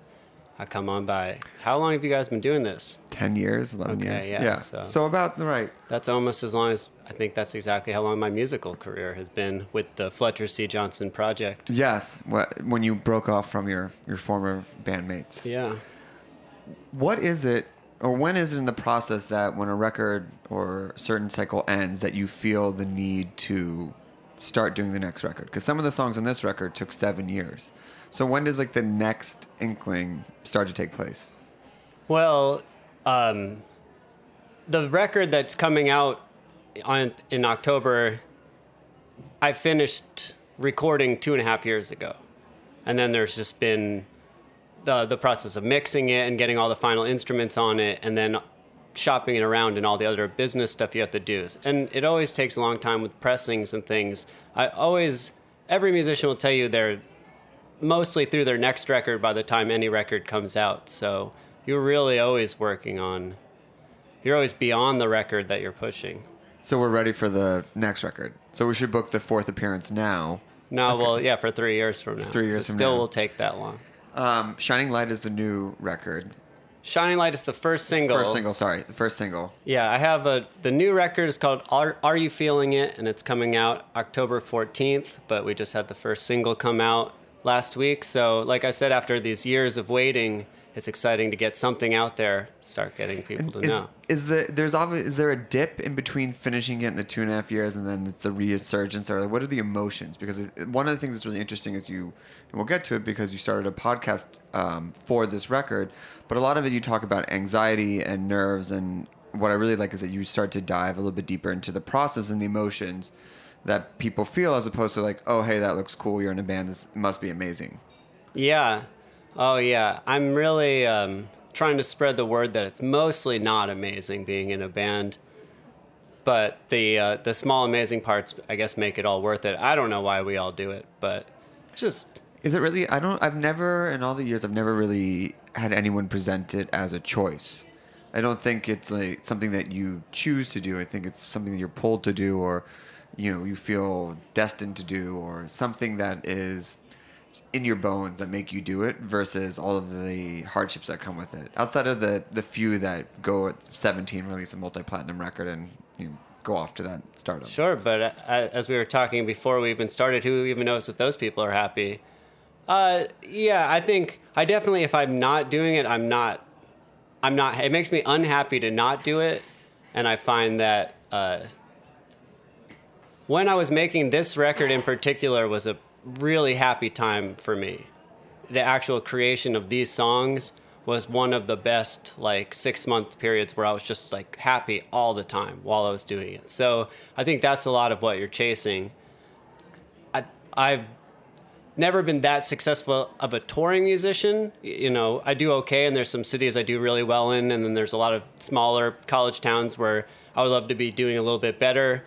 I come on by. How long have you guys been doing this? 10 years, 11 Okay, years. yeah, So. so- about the right. That's almost as long as I think that's exactly how long my musical career has been with the Fletcher C. Johnson project. Yes. When you broke off from your, your former bandmates. Yeah. What is it, or when is it in the process that when a record or a certain cycle ends, that you feel the need to start doing the next record? Because some of the songs on this record took seven years. So when does like the next inkling start to take place? Well, um, the record that's coming out on in October, I finished recording two and a half years ago, and then there's just been the the process of mixing it and getting all the final instruments on it, and then shopping it around and all the other business stuff you have to do. And it always takes a long time with pressings and things. I always every musician will tell you they're mostly through their next record by the time any record comes out. So you're really always working on, you're always beyond the record that you're pushing. So we're ready for the next record. So we should book the fourth appearance now. No, well, yeah, for three years from now. Three years it from still now. will take that long. Um, Shining Light is the new record. Shining Light is the first single. First single, sorry, the first single. Yeah, I have a the new record is called Are, Are You Feeling It and it's coming out October 14th, but we just had the first single come out last week. So, like I said after these years of waiting, it's exciting to get something out there, start getting people to Is, know. is the there's obvi- is there a dip in between finishing it in the two and a half years and then it's the resurgence or what are the emotions? Because it, one of the things that's really interesting is you, and we'll get to it because you started a podcast um, for this record, but a lot of it you talk about anxiety and nerves and what I really like is that you start to dive a little bit deeper into the process and the emotions that people feel as opposed to like oh hey that looks cool you're in a band this must be amazing. Yeah. Oh, yeah. I'm really um, trying to spread the word that it's mostly not amazing being in a band. But the uh, the small amazing parts, I guess, make it all worth it. I don't know why we all do it, but just Is it really? I don't. I've never in all the years. I've never really had anyone present it as a choice. I don't think it's like something that you choose to do. I think it's something that you're pulled to do, or you know, you feel destined to do, or something that is in your bones that make you do it. Versus all of the hardships that come with it. Outside of the the few that go at 17, release a multi-platinum record, and you know, go off to that stardom. Sure, but uh, as we were talking before we even started, who even knows if those people are happy? Uh, yeah, I think I definitely, if I'm not doing it, I'm not. I'm not. It makes me unhappy to not do it, and I find that uh, when I was making this record in particular was a really happy time for me. The actual creation of these songs was one of the best like six month periods where I was just like happy all the time while I was doing it. So I think that's a lot of what you're chasing. I I've never been that successful of a touring musician. You know, I do okay, and there's some cities I do really well in, and then there's a lot of smaller college towns where I would love to be doing a little bit better.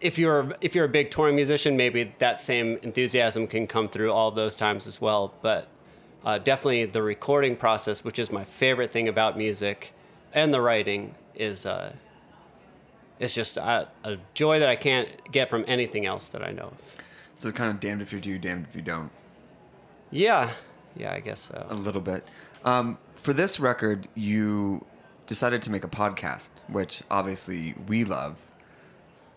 If you're if you're a big touring musician, maybe that same enthusiasm can come through all those times as well. But uh, definitely the recording process, which is my favorite thing about music, and the writing, is uh, is just a, a joy that I can't get from anything else that I know of. So it's kind of damned if you do, damned if you don't. Yeah, yeah, I guess so. A little bit. Um, for this record, you decided to make a podcast, which obviously we love.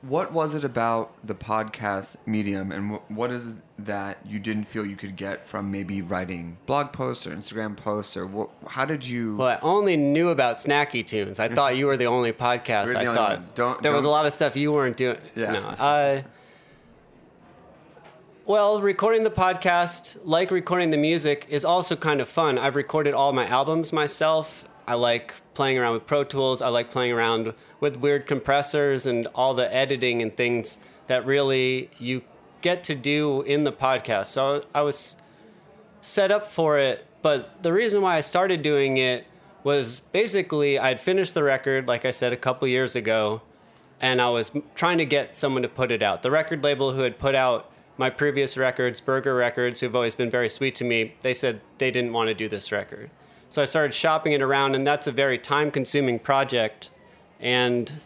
What was it about the podcast medium, and wh- what is it that you didn't feel you could get from maybe writing blog posts or Instagram posts, or wh- how did you? Well, I only knew about Snacky Tunes. I thought you were the only podcast. The I only thought. Don't- there was a lot of stuff you weren't doing. Yeah. No. Uh, well, recording the podcast, like recording the music, is also kind of fun. I've recorded all my albums myself. I like playing around with Pro Tools. I like playing around with weird compressors and all the editing and things that really you get to do in the podcast. So I was set up for it. But the reason why I started doing it was basically I'd finished the record, like I said, a couple years ago, and I was trying to get someone to put it out. The record label who had put out my previous records, Burger Records, who've always been very sweet to me, they said they didn't want to do this record. So I started shopping it around, and that's a very time consuming project. And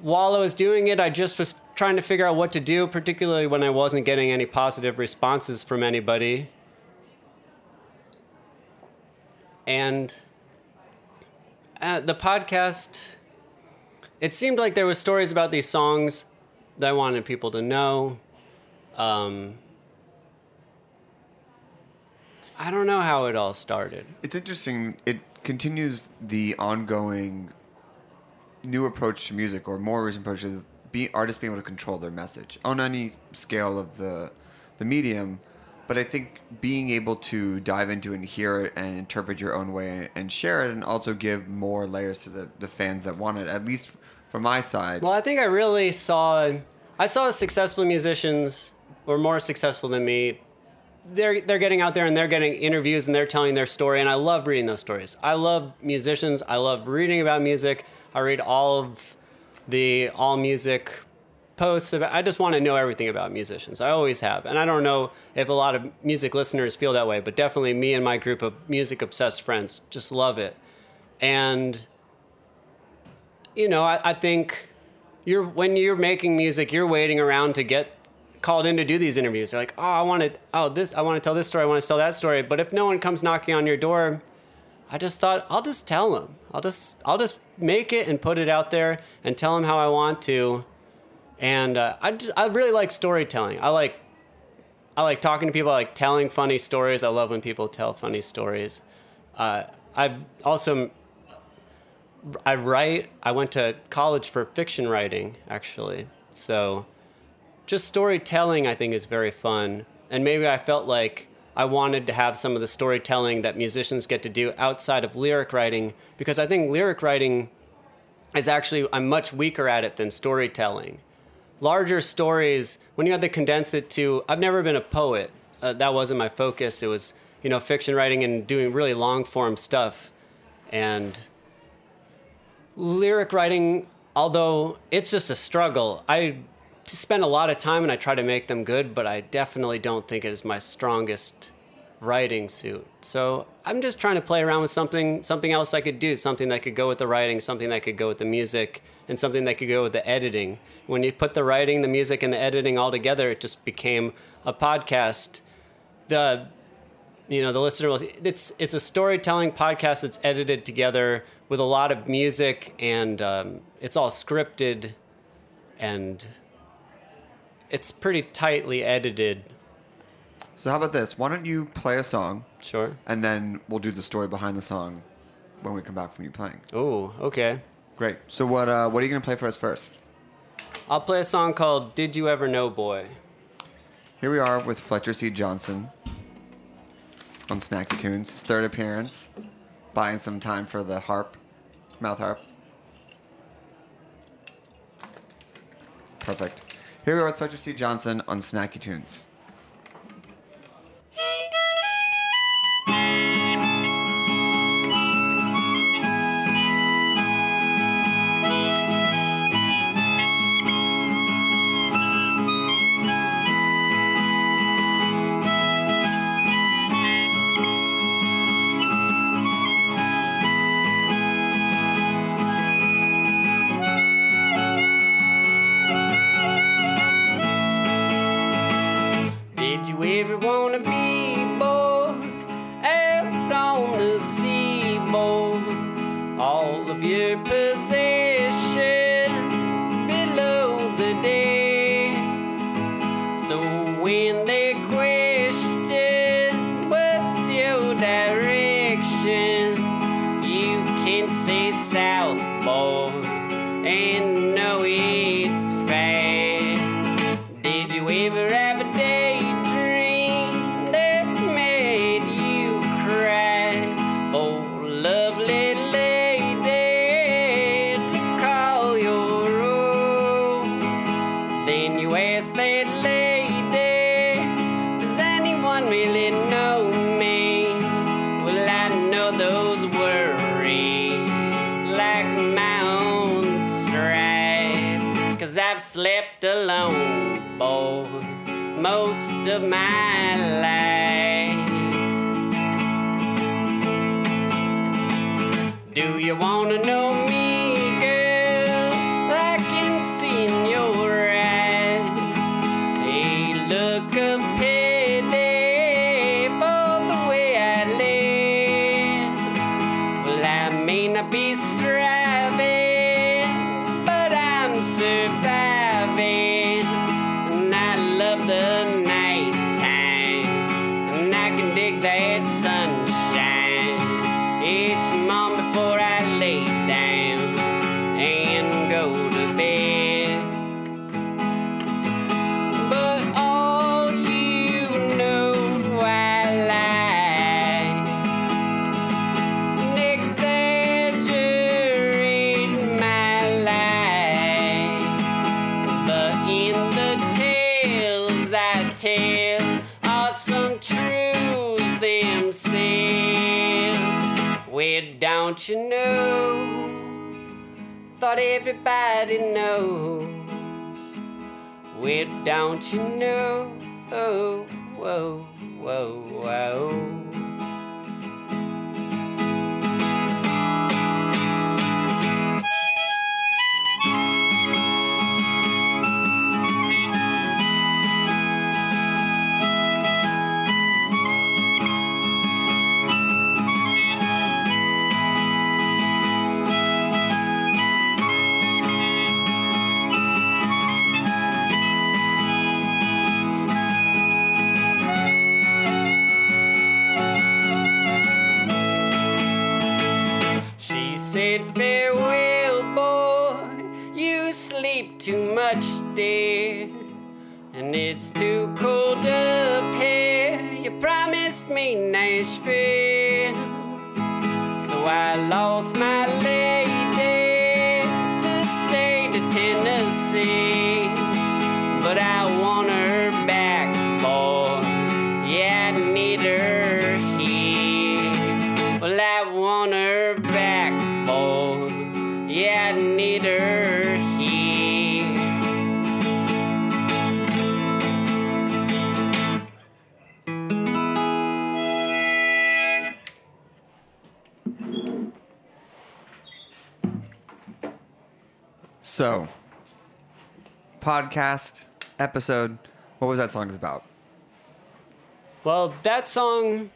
while I was doing it, I just was trying to figure out what to do, particularly when I wasn't getting any positive responses from anybody. And uh, the podcast, it seemed like there was stories about these songs that I wanted people to know. Um, I don't know how it all started. It's interesting. It continues the ongoing new approach to music, or more recent approach to be artists being able to control their message on any scale of the the medium. But I think being able to dive into and hear it and interpret your own way and share it, and also give more layers to the, the fans that want it, at least from my side. Well, I think I really saw I saw successful musicians were more successful than me. They're they're getting out there and they're getting interviews and they're telling their story and I love reading those stories. I love musicians. I love reading about music. I read all of the all music posts about I just want to know everything about musicians. I always have. And I don't know if a lot of music listeners feel that way, but definitely me and my group of music obsessed friends just love it. And you know, I, I think you're when you're making music, you're waiting around to get called in to do these interviews. They're like, oh, I want to, oh, this, I want to tell this story, I want to tell that story. But if no one comes knocking on your door, I just thought I'll just tell them. I'll just, I'll just make it and put it out there and tell them how I want to. And uh, I, just, I really like storytelling. I like, I like talking to people. I like telling funny stories. I love when people tell funny stories. Uh, I've also I write. I went to college for fiction writing, actually. So, just storytelling, I think, is very fun. And maybe I felt like I wanted to have some of the storytelling that musicians get to do outside of lyric writing, because I think lyric writing is actually, I'm much weaker at it than storytelling. Larger stories, when you have to condense it to, I've never been a poet. Uh, that wasn't my focus. It was, you know, fiction writing and doing really long form stuff. And lyric writing, although it's just a struggle, I spend a lot of time and I try to make them good, but I definitely don't think it is my strongest writing suit. So I'm just trying to play around with something, something else I could do, something that could go with the writing, something that could go with the music, and something that could go with the editing. When you put the writing, the music, and the editing all together, it just became a podcast. The you know the listener will it's it's a storytelling podcast that's edited together with a lot of music and um, it's all scripted and it's pretty tightly edited So how about this? Why don't you play a song, sure and then we'll do the story behind the song when we come back from you playing. oh okay Great. So what uh, what are you gonna play for us first? i'll play a song called did you ever know boy Here we are with Fletcher C. Johnson on Snacky Tunes, his third appearance, buying some time for the harp, mouth harp. Perfect. Here we are with Fletcher C. Johnson on Snacky Tunes. You know? Thought everybody knows. Well, don't you know? Oh, whoa, whoa, whoa. And it's too cold So, podcast episode. What was that song about? Well, that song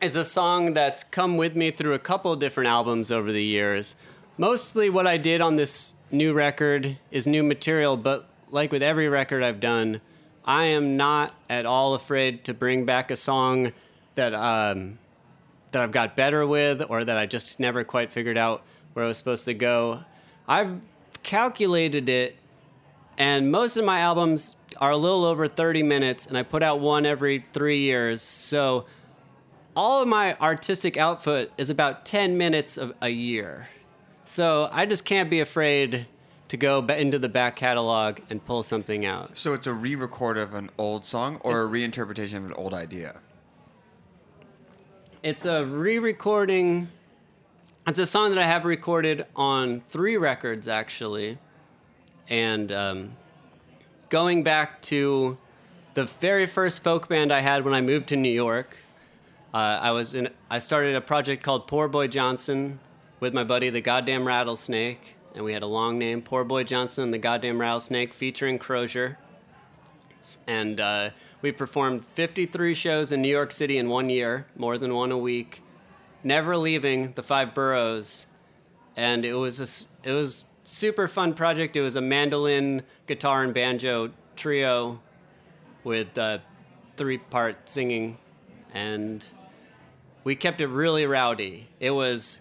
is a song that's come with me through a couple of different albums over the years. Mostly what I did on this new record is new material, but like with every record I've done, I am not at all afraid to bring back a song that um, that I've got better with or that I just never quite figured out where I was supposed to go. I've calculated it and most of my albums are a little over 30 minutes and i put out one every three years. So all of my artistic output is about 10 minutes of a year. So i just can't be afraid to go into the back catalog and pull something out. So it's a re-record of an old song or a reinterpretation of an old idea. it's a re-recording it's a song that i have recorded on three records actually. And um, going back to the very first folk band i had when i moved to new york uh, i was in i started a project called poor boy johnson with my buddy the goddamn rattlesnake. And we had a long name poor boy johnson and the goddamn rattlesnake featuring crozier. And uh, we performed 53 shows in New York City in one year, more than one a week, never leaving the five boroughs. And it was a, it was super fun project. It was a mandolin, guitar, and banjo trio with uh, three part singing, and we kept it really rowdy. It was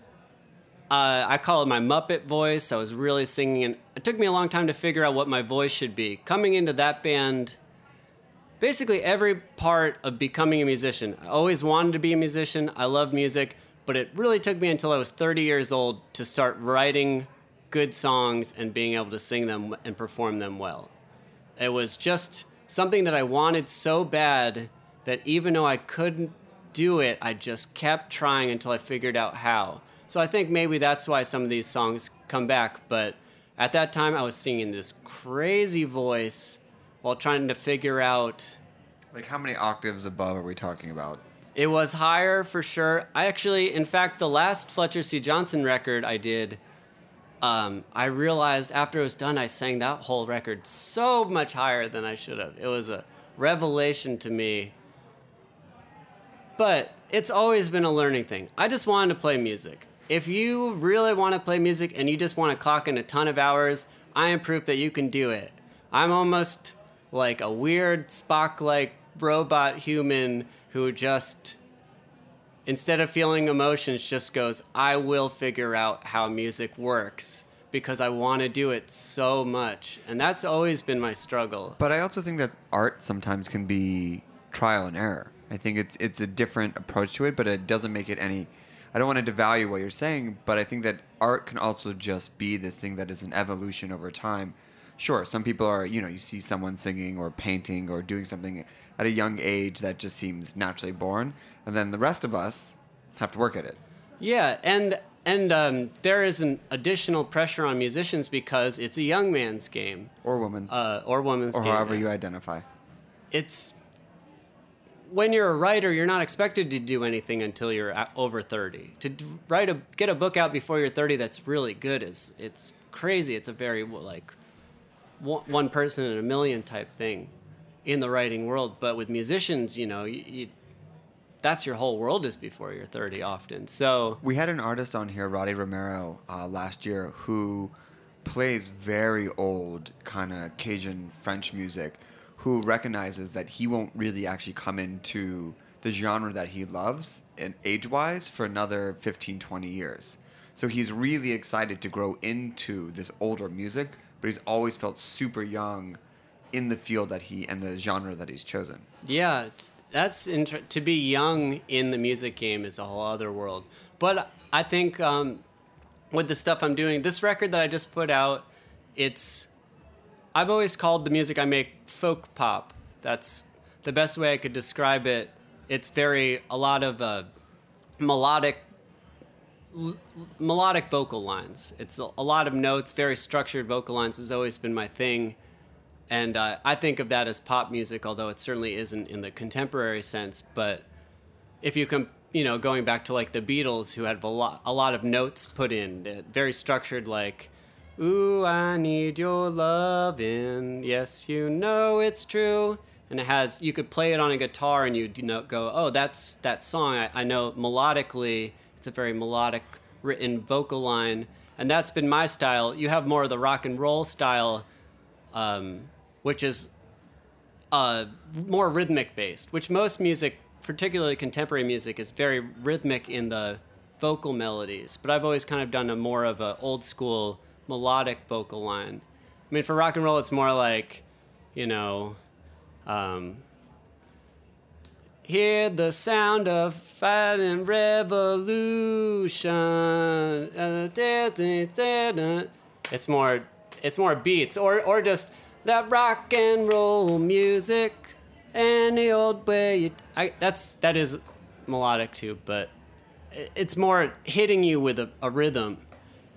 uh, I call it my Muppet voice. I was really singing, and it took me a long time to figure out what my voice should be. Coming into that band, basically every part of becoming a musician. I always wanted to be a musician. I love music, but it really took me until I was 30 years old to start writing good songs and being able to sing them and perform them well. It was just something that I wanted so bad that even though I couldn't do it, I just kept trying until I figured out how. So I think maybe that's why some of these songs come back. But at that time, I was singing this crazy voice while trying to figure out. Like, how many octaves above are we talking about? It was higher for sure. I actually, in fact, the last Fletcher C. Johnson record I did, um, I realized after it was done, I sang that whole record so much higher than I should have. It was a revelation to me. But it's always been a learning thing. I just wanted to play music. If you really want to play music and you just want to clock in a ton of hours, I am proof that you can do it. I'm almost like a weird Spock like robot human who just instead of feeling emotions just goes i will figure out how music works because i want to do it so much and that's always been my struggle But I also think that art sometimes can be trial and error. I think it's it's a different approach to it, but it doesn't make it any. I don't want to devalue what you're saying, but I think that art can also just be this thing that is an evolution over time. Sure, some people are, you know, you see someone singing or painting or doing something at a young age that just seems naturally born, and then the rest of us have to work at it. yeah and and um, there is an additional pressure on musicians because it's a young man's game Or woman's, uh, or woman's game. or game however you identify. it's when you're a writer, you're not expected to do anything until you're over 30. To d- write a get a book out before you're 30 that's really good is it's crazy. It's a very like one person in a million type thing in the writing world. But with musicians, you know, you, you, that's your whole world is before you're 30 often. So We had an artist on here, Roddy Romero, uh, last year, who plays very old kind of Cajun French music, who recognizes that he won't really actually come into the genre that he loves and age wise for another 15, 20 years. So he's really excited to grow into this older music, but he's always felt super young in the field that he and the genre that he's chosen. Yeah, that's inter- to be young in the music game is a whole other world. But I think um, with the stuff I'm doing, this record that I just put out, it's I've always called the music I make folk pop. That's the best way I could describe it. It's very a lot of uh, melodic l- melodic vocal lines. It's a, a lot of notes, very structured vocal lines has always been my thing. And uh, I think of that as pop music, although it certainly isn't in the contemporary sense. But if you come, you know, going back to like the Beatles, who had a lot, a lot of notes put in, very structured, like, "Ooh, I need your lovin', yes, you know it's true." And it has, you could play it on a guitar, and you'd you know go, "Oh, that's that song." I, I know melodically, it's a very melodic written vocal line, and that's been my style. You have more of the rock and roll style um, which is uh, more rhythmic based, which most music, particularly contemporary music, is very rhythmic in the vocal melodies. But I've always kind of done a more of a old school melodic vocal line. I mean, for rock and roll, it's more like, you know, um, Hear the sound of fighting revolution. Uh. It's more, it's more beats, or or just that rock and roll music, any old way. I that's that is melodic too, but it's more hitting you with a, a rhythm.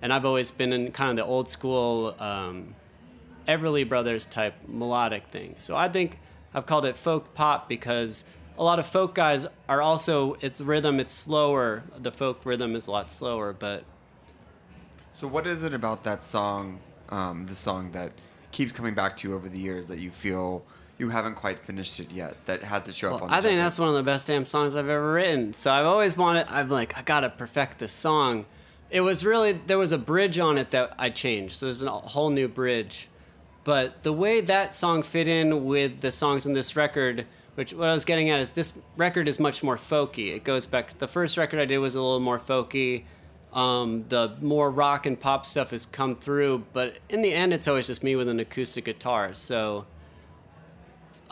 And I've always been in kind of the old school um, Everly Brothers type melodic thing. So I think I've called it folk pop because a lot of folk guys are also it's rhythm, it's slower. The folk rhythm is a lot slower, but So, what is it about that song, um, the song that keeps coming back to you over the years that you feel you haven't quite finished it yet, that has to show up well, on I think record? that's one of the best damn songs I've ever written. So I've always wanted I'm like I got to perfect this song. It was really there was a bridge on it that I changed. So there's a whole new bridge. But the way that song fit in with the songs on this record, which what I was getting at is this record is much more folky. It goes back. The first record I did was a little more folky. Um, the more rock and pop stuff has come through, but in the end, it's always just me with an acoustic guitar. So,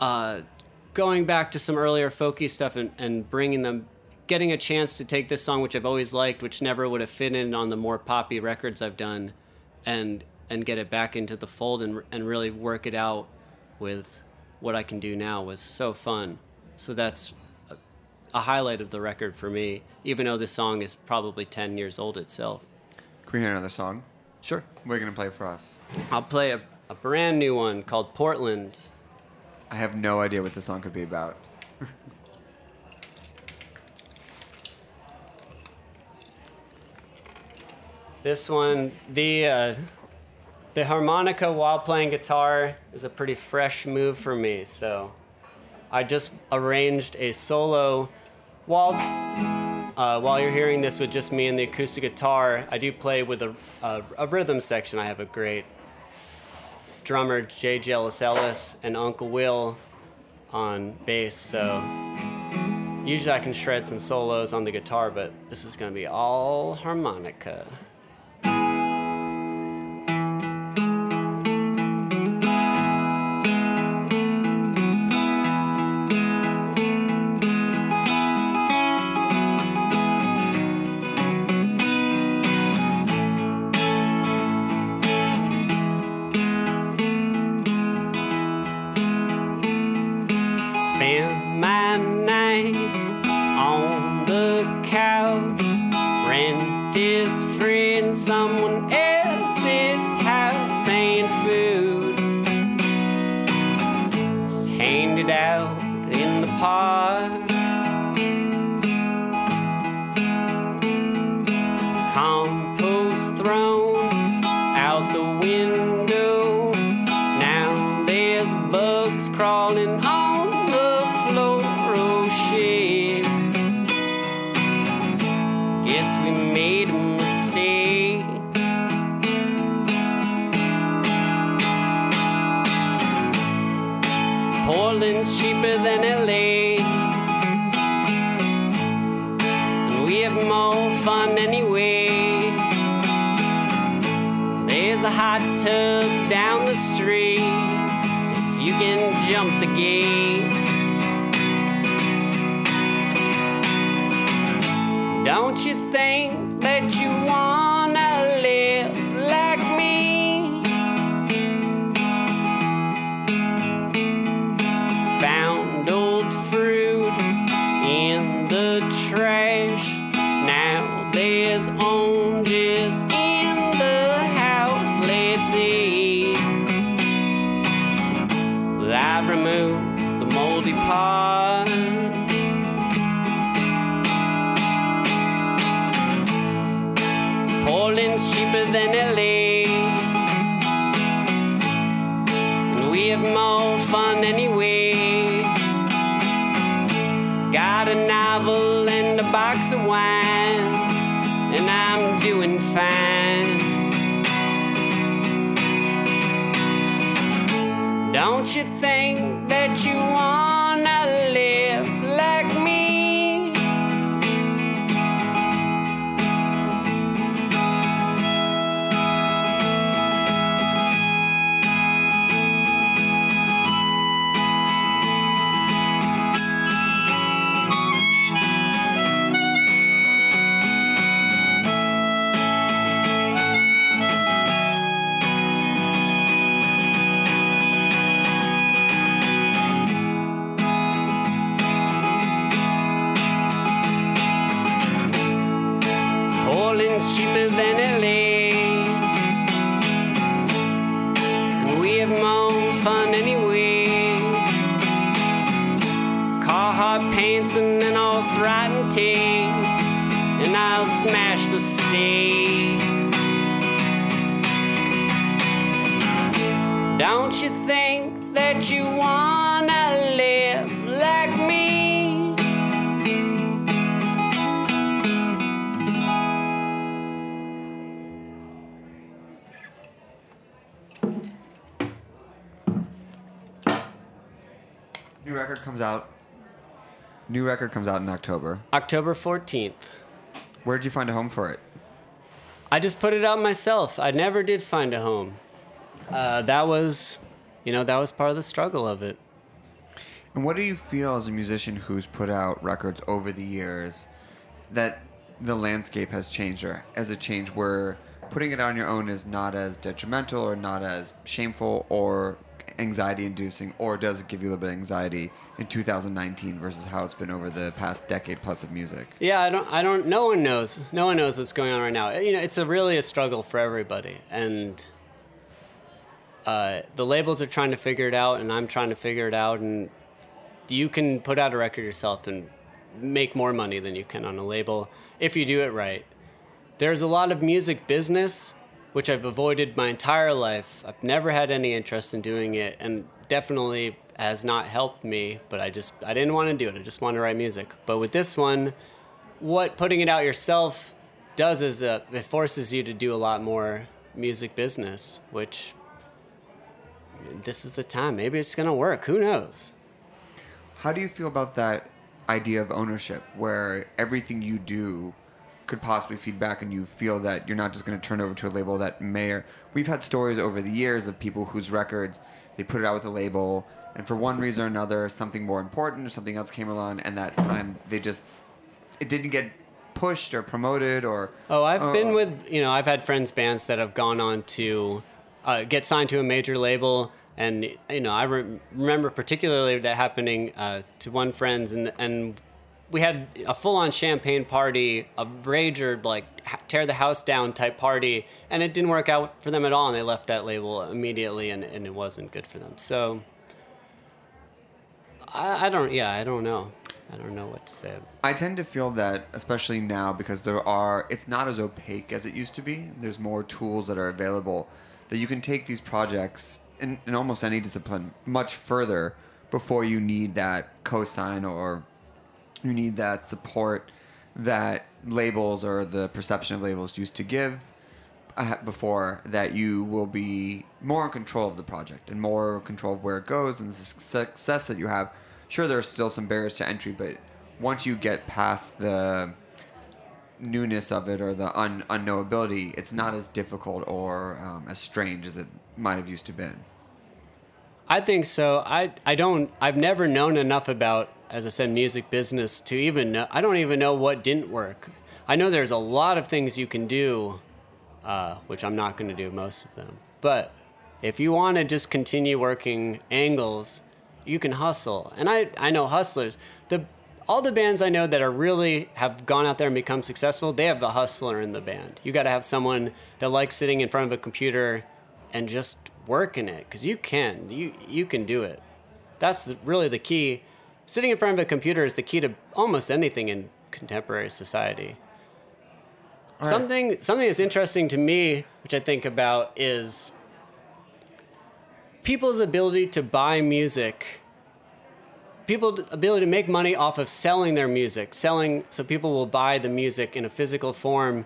uh, going back to some earlier folky stuff and, and bringing them, getting a chance to take this song, which I've always liked, which never would have fit in on the more poppy records I've done, and and get it back into the fold and and really work it out with what I can do now was so fun. So that's a, highlight of the record for me, even though this song is probably 10 years old itself. Can we hear another song? Sure. What are you gonna play for us? I'll play a, a brand new one called Portland. I have no idea what the song could be about. This one, the uh, the harmonica while playing guitar is a pretty fresh move for me. So I just arranged a solo while uh, while you're hearing this with just me and the acoustic guitar. I do play with a, a, a rhythm section. I have a great drummer, J.J. Ellis Ellis, and Uncle Will on bass. So usually I can shred some solos on the guitar, but this is going to be all harmonica. Cheaper than LA. And we have more fun anyway. There's a hot tub down the street if you can jump the gate. Don't you think that you record comes out in October. October 14th. Where'd you find a home for it? I just put it out myself. I never did find a home. Uh, that was, you know, that was part of the struggle of it. And what do you feel as a musician who's put out records over the years that the landscape has changed or as a change where putting it on your own is not as detrimental or not as shameful or anxiety inducing, or does it give you a little bit of anxiety in 2019 versus how it's been over the past decade plus of music? Yeah, I don't. I don't. No one knows. No one knows what's going on right now. You know, it's a really a struggle for everybody, and uh, the labels are trying to figure it out, and I'm trying to figure it out. And you can put out a record yourself and make more money than you can on a label if you do it right. There's a lot of music business, which I've avoided my entire life. I've never had any interest in doing it, and definitely has not helped me. But I just I didn't want to do it. I just wanted to write music. But with this one, what putting it out yourself does is uh, it forces you to do a lot more music business, which this is the time. Maybe it's gonna work. Who knows? How do you feel about that idea of ownership where everything you do could possibly feed back and you feel that you're not just going to turn over to a label that may or we've had stories over the years of people whose records they put it out with a label and for one reason or another something more important or something else came along and that time they just it didn't get pushed or promoted or Oh, I've uh, been with you know I've had friends bands that have gone on to uh, get signed to a major label, and you know I re- remember particularly that happening uh, to one friend's, and and we had a full-on champagne party, a rager like tear the house down type party, and it didn't work out for them at all, and they left that label immediately, and, and it wasn't good for them. So I, I don't yeah I don't know I don't know what to say. I tend to feel that, especially now, because there are, it's not as opaque as it used to be. There's more tools that are available that you can take these projects in, in almost any discipline much further before you need that cosign or you need that support that labels or the perception of labels used to give uh, before that you will be more in control of the project and more control of where it goes and the success that you have. Sure, there are still some barriers to entry, but once you get past the newness of it or the un- unknowability, it's not as difficult or um, as strange as it might have used to been. I think so. I I don't. I've never known enough about, as I said, music business to even know. I don't even know what didn't work. I know there's a lot of things you can do, uh, which I'm not going to do most of them. But if you want to just continue working angles, you can hustle. And I I know hustlers. The all the bands I know that are really have gone out there and become successful, they have a hustler in the band. You got to have someone that likes sitting in front of a computer and just working it because you can you you can do it that's the, really the key sitting in front of a computer is the key to almost anything in contemporary society. Right. something something that's interesting to me which i think about is people's ability to buy music people's ability to make money off of selling their music selling so people will buy the music in a physical form.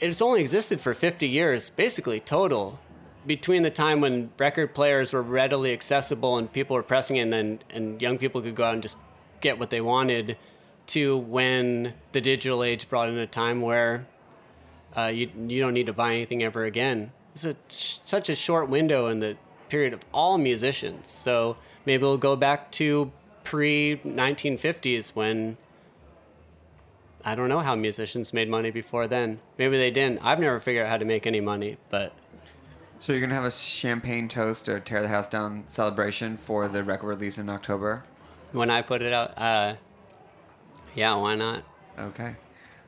It's only existed for 50 years basically total between the time when record players were readily accessible and people were pressing it and then and young people could go out and just get what they wanted to when the digital age brought in a time where uh, you, you don't need to buy anything ever again. It's a, such a short window in the period of all musicians. So maybe we'll go back to pre 1950s when I don't know how musicians made money before then. Maybe they didn't. I've never figured out how to make any money, but So you're gonna have a champagne toast or tear the house down celebration for the record release in October. when I put it out, uh, yeah, why not? Okay.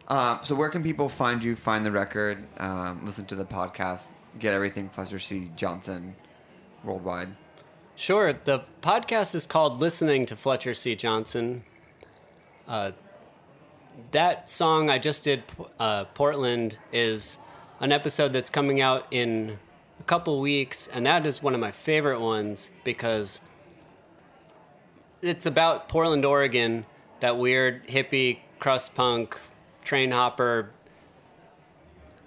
Uh, so where can people find you, find the record, um, listen to the podcast, get everything Fletcher C. Johnson worldwide? Sure. The podcast is called Listening to Fletcher C. Johnson. Uh, that song I just did, uh, Portland, is an episode that's coming out in couple weeks, and that is one of my favorite ones because it's about Portland, Oregon, that weird hippie, crust punk, train hopper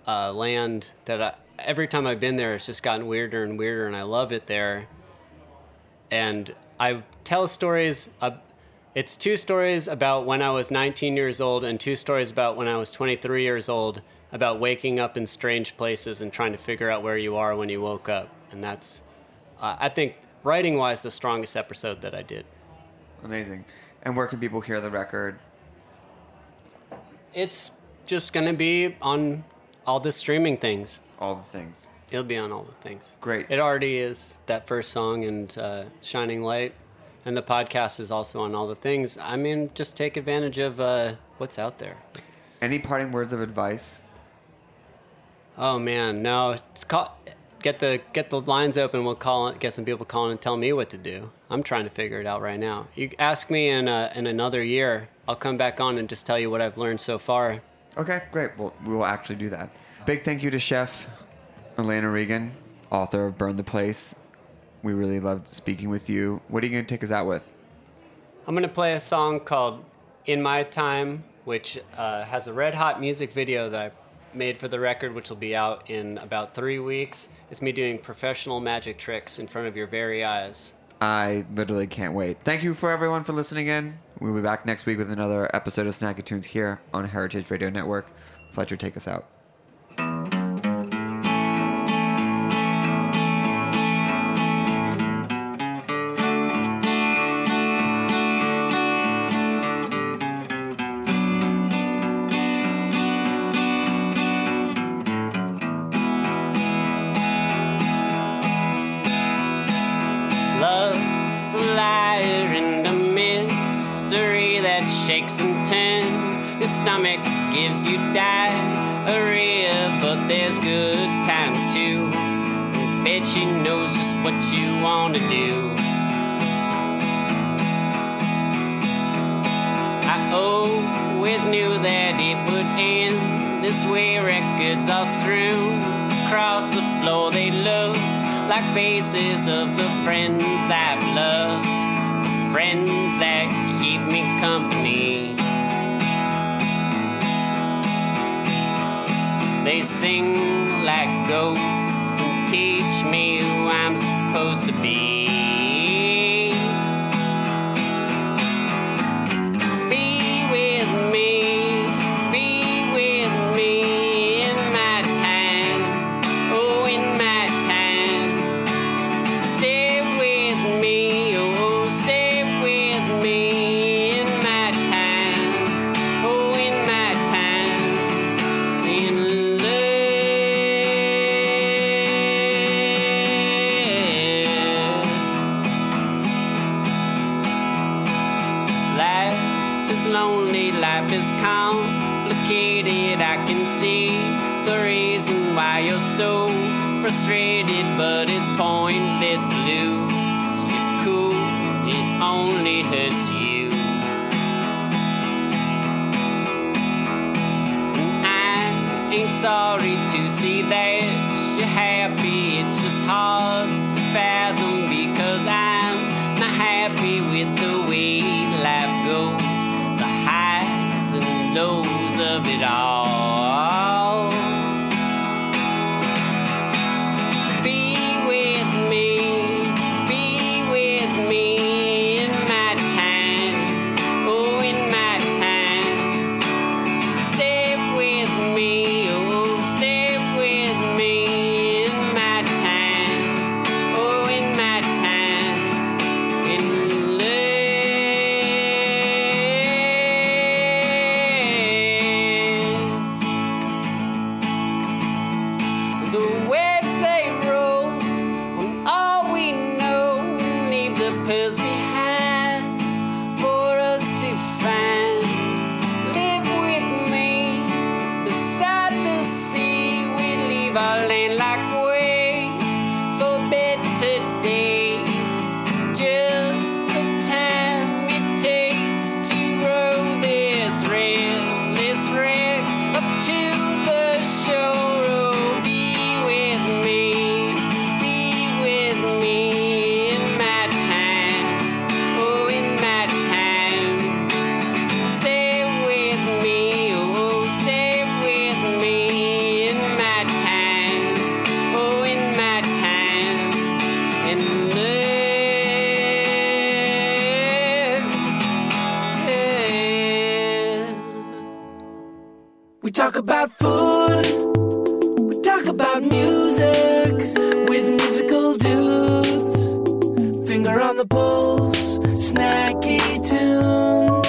uh, land that I, every time I've been there, it's just gotten weirder and weirder, and I love it there. And I tell stories. Uh, it's two stories about when I was 19 years old, and two stories about when I was 23 years old, about waking up in strange places and trying to figure out where you are when you woke up. And that's, uh, I think, writing wise, the strongest episode that I did. Amazing. And where can people hear the record? It's just going to be on all the streaming things. All the things. It'll be on all the things. Great. It already is that first song and uh, Shining Light, and the podcast is also on all the things. I mean, just take advantage of uh, what's out there. Any parting words of advice? Oh man, no. It's call, get the get the lines open. We'll call get some people calling and tell me what to do. I'm trying to figure it out right now. You ask me in uh, in another year. I'll come back on and just tell you what I've learned so far. Okay, great. Well, we will actually do that. Big thank you to Chef Iliana Regan, author of Burn the Place. We really loved speaking with you. What are you going to take us out with? I'm gonna play a song called "In My Time," which uh, has a red hot music video that I made for the record, which will be out in about three weeks. It's me doing professional magic tricks in front of your very eyes. I literally can't wait. Thank you for everyone for listening in. We'll be back next week with another episode of Snacky Tunes here on Heritage Radio Network. Fletcher, take us out. She knows just what you want to do. I always knew that it would end this way. Records are strewn across the floor. They look like faces of the friends I've loved, friends that keep me company. They sing like ghosts supposed to be. Talk about food. We talk about music with musical dudes. Finger on the pulse, snacky tunes.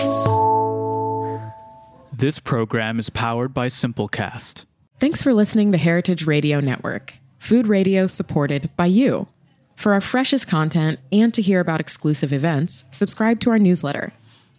This program is powered by Simplecast. Thanks for listening to Heritage Radio Network. food radio supported by you. For our freshest content and to hear about exclusive events, subscribe to our newsletter.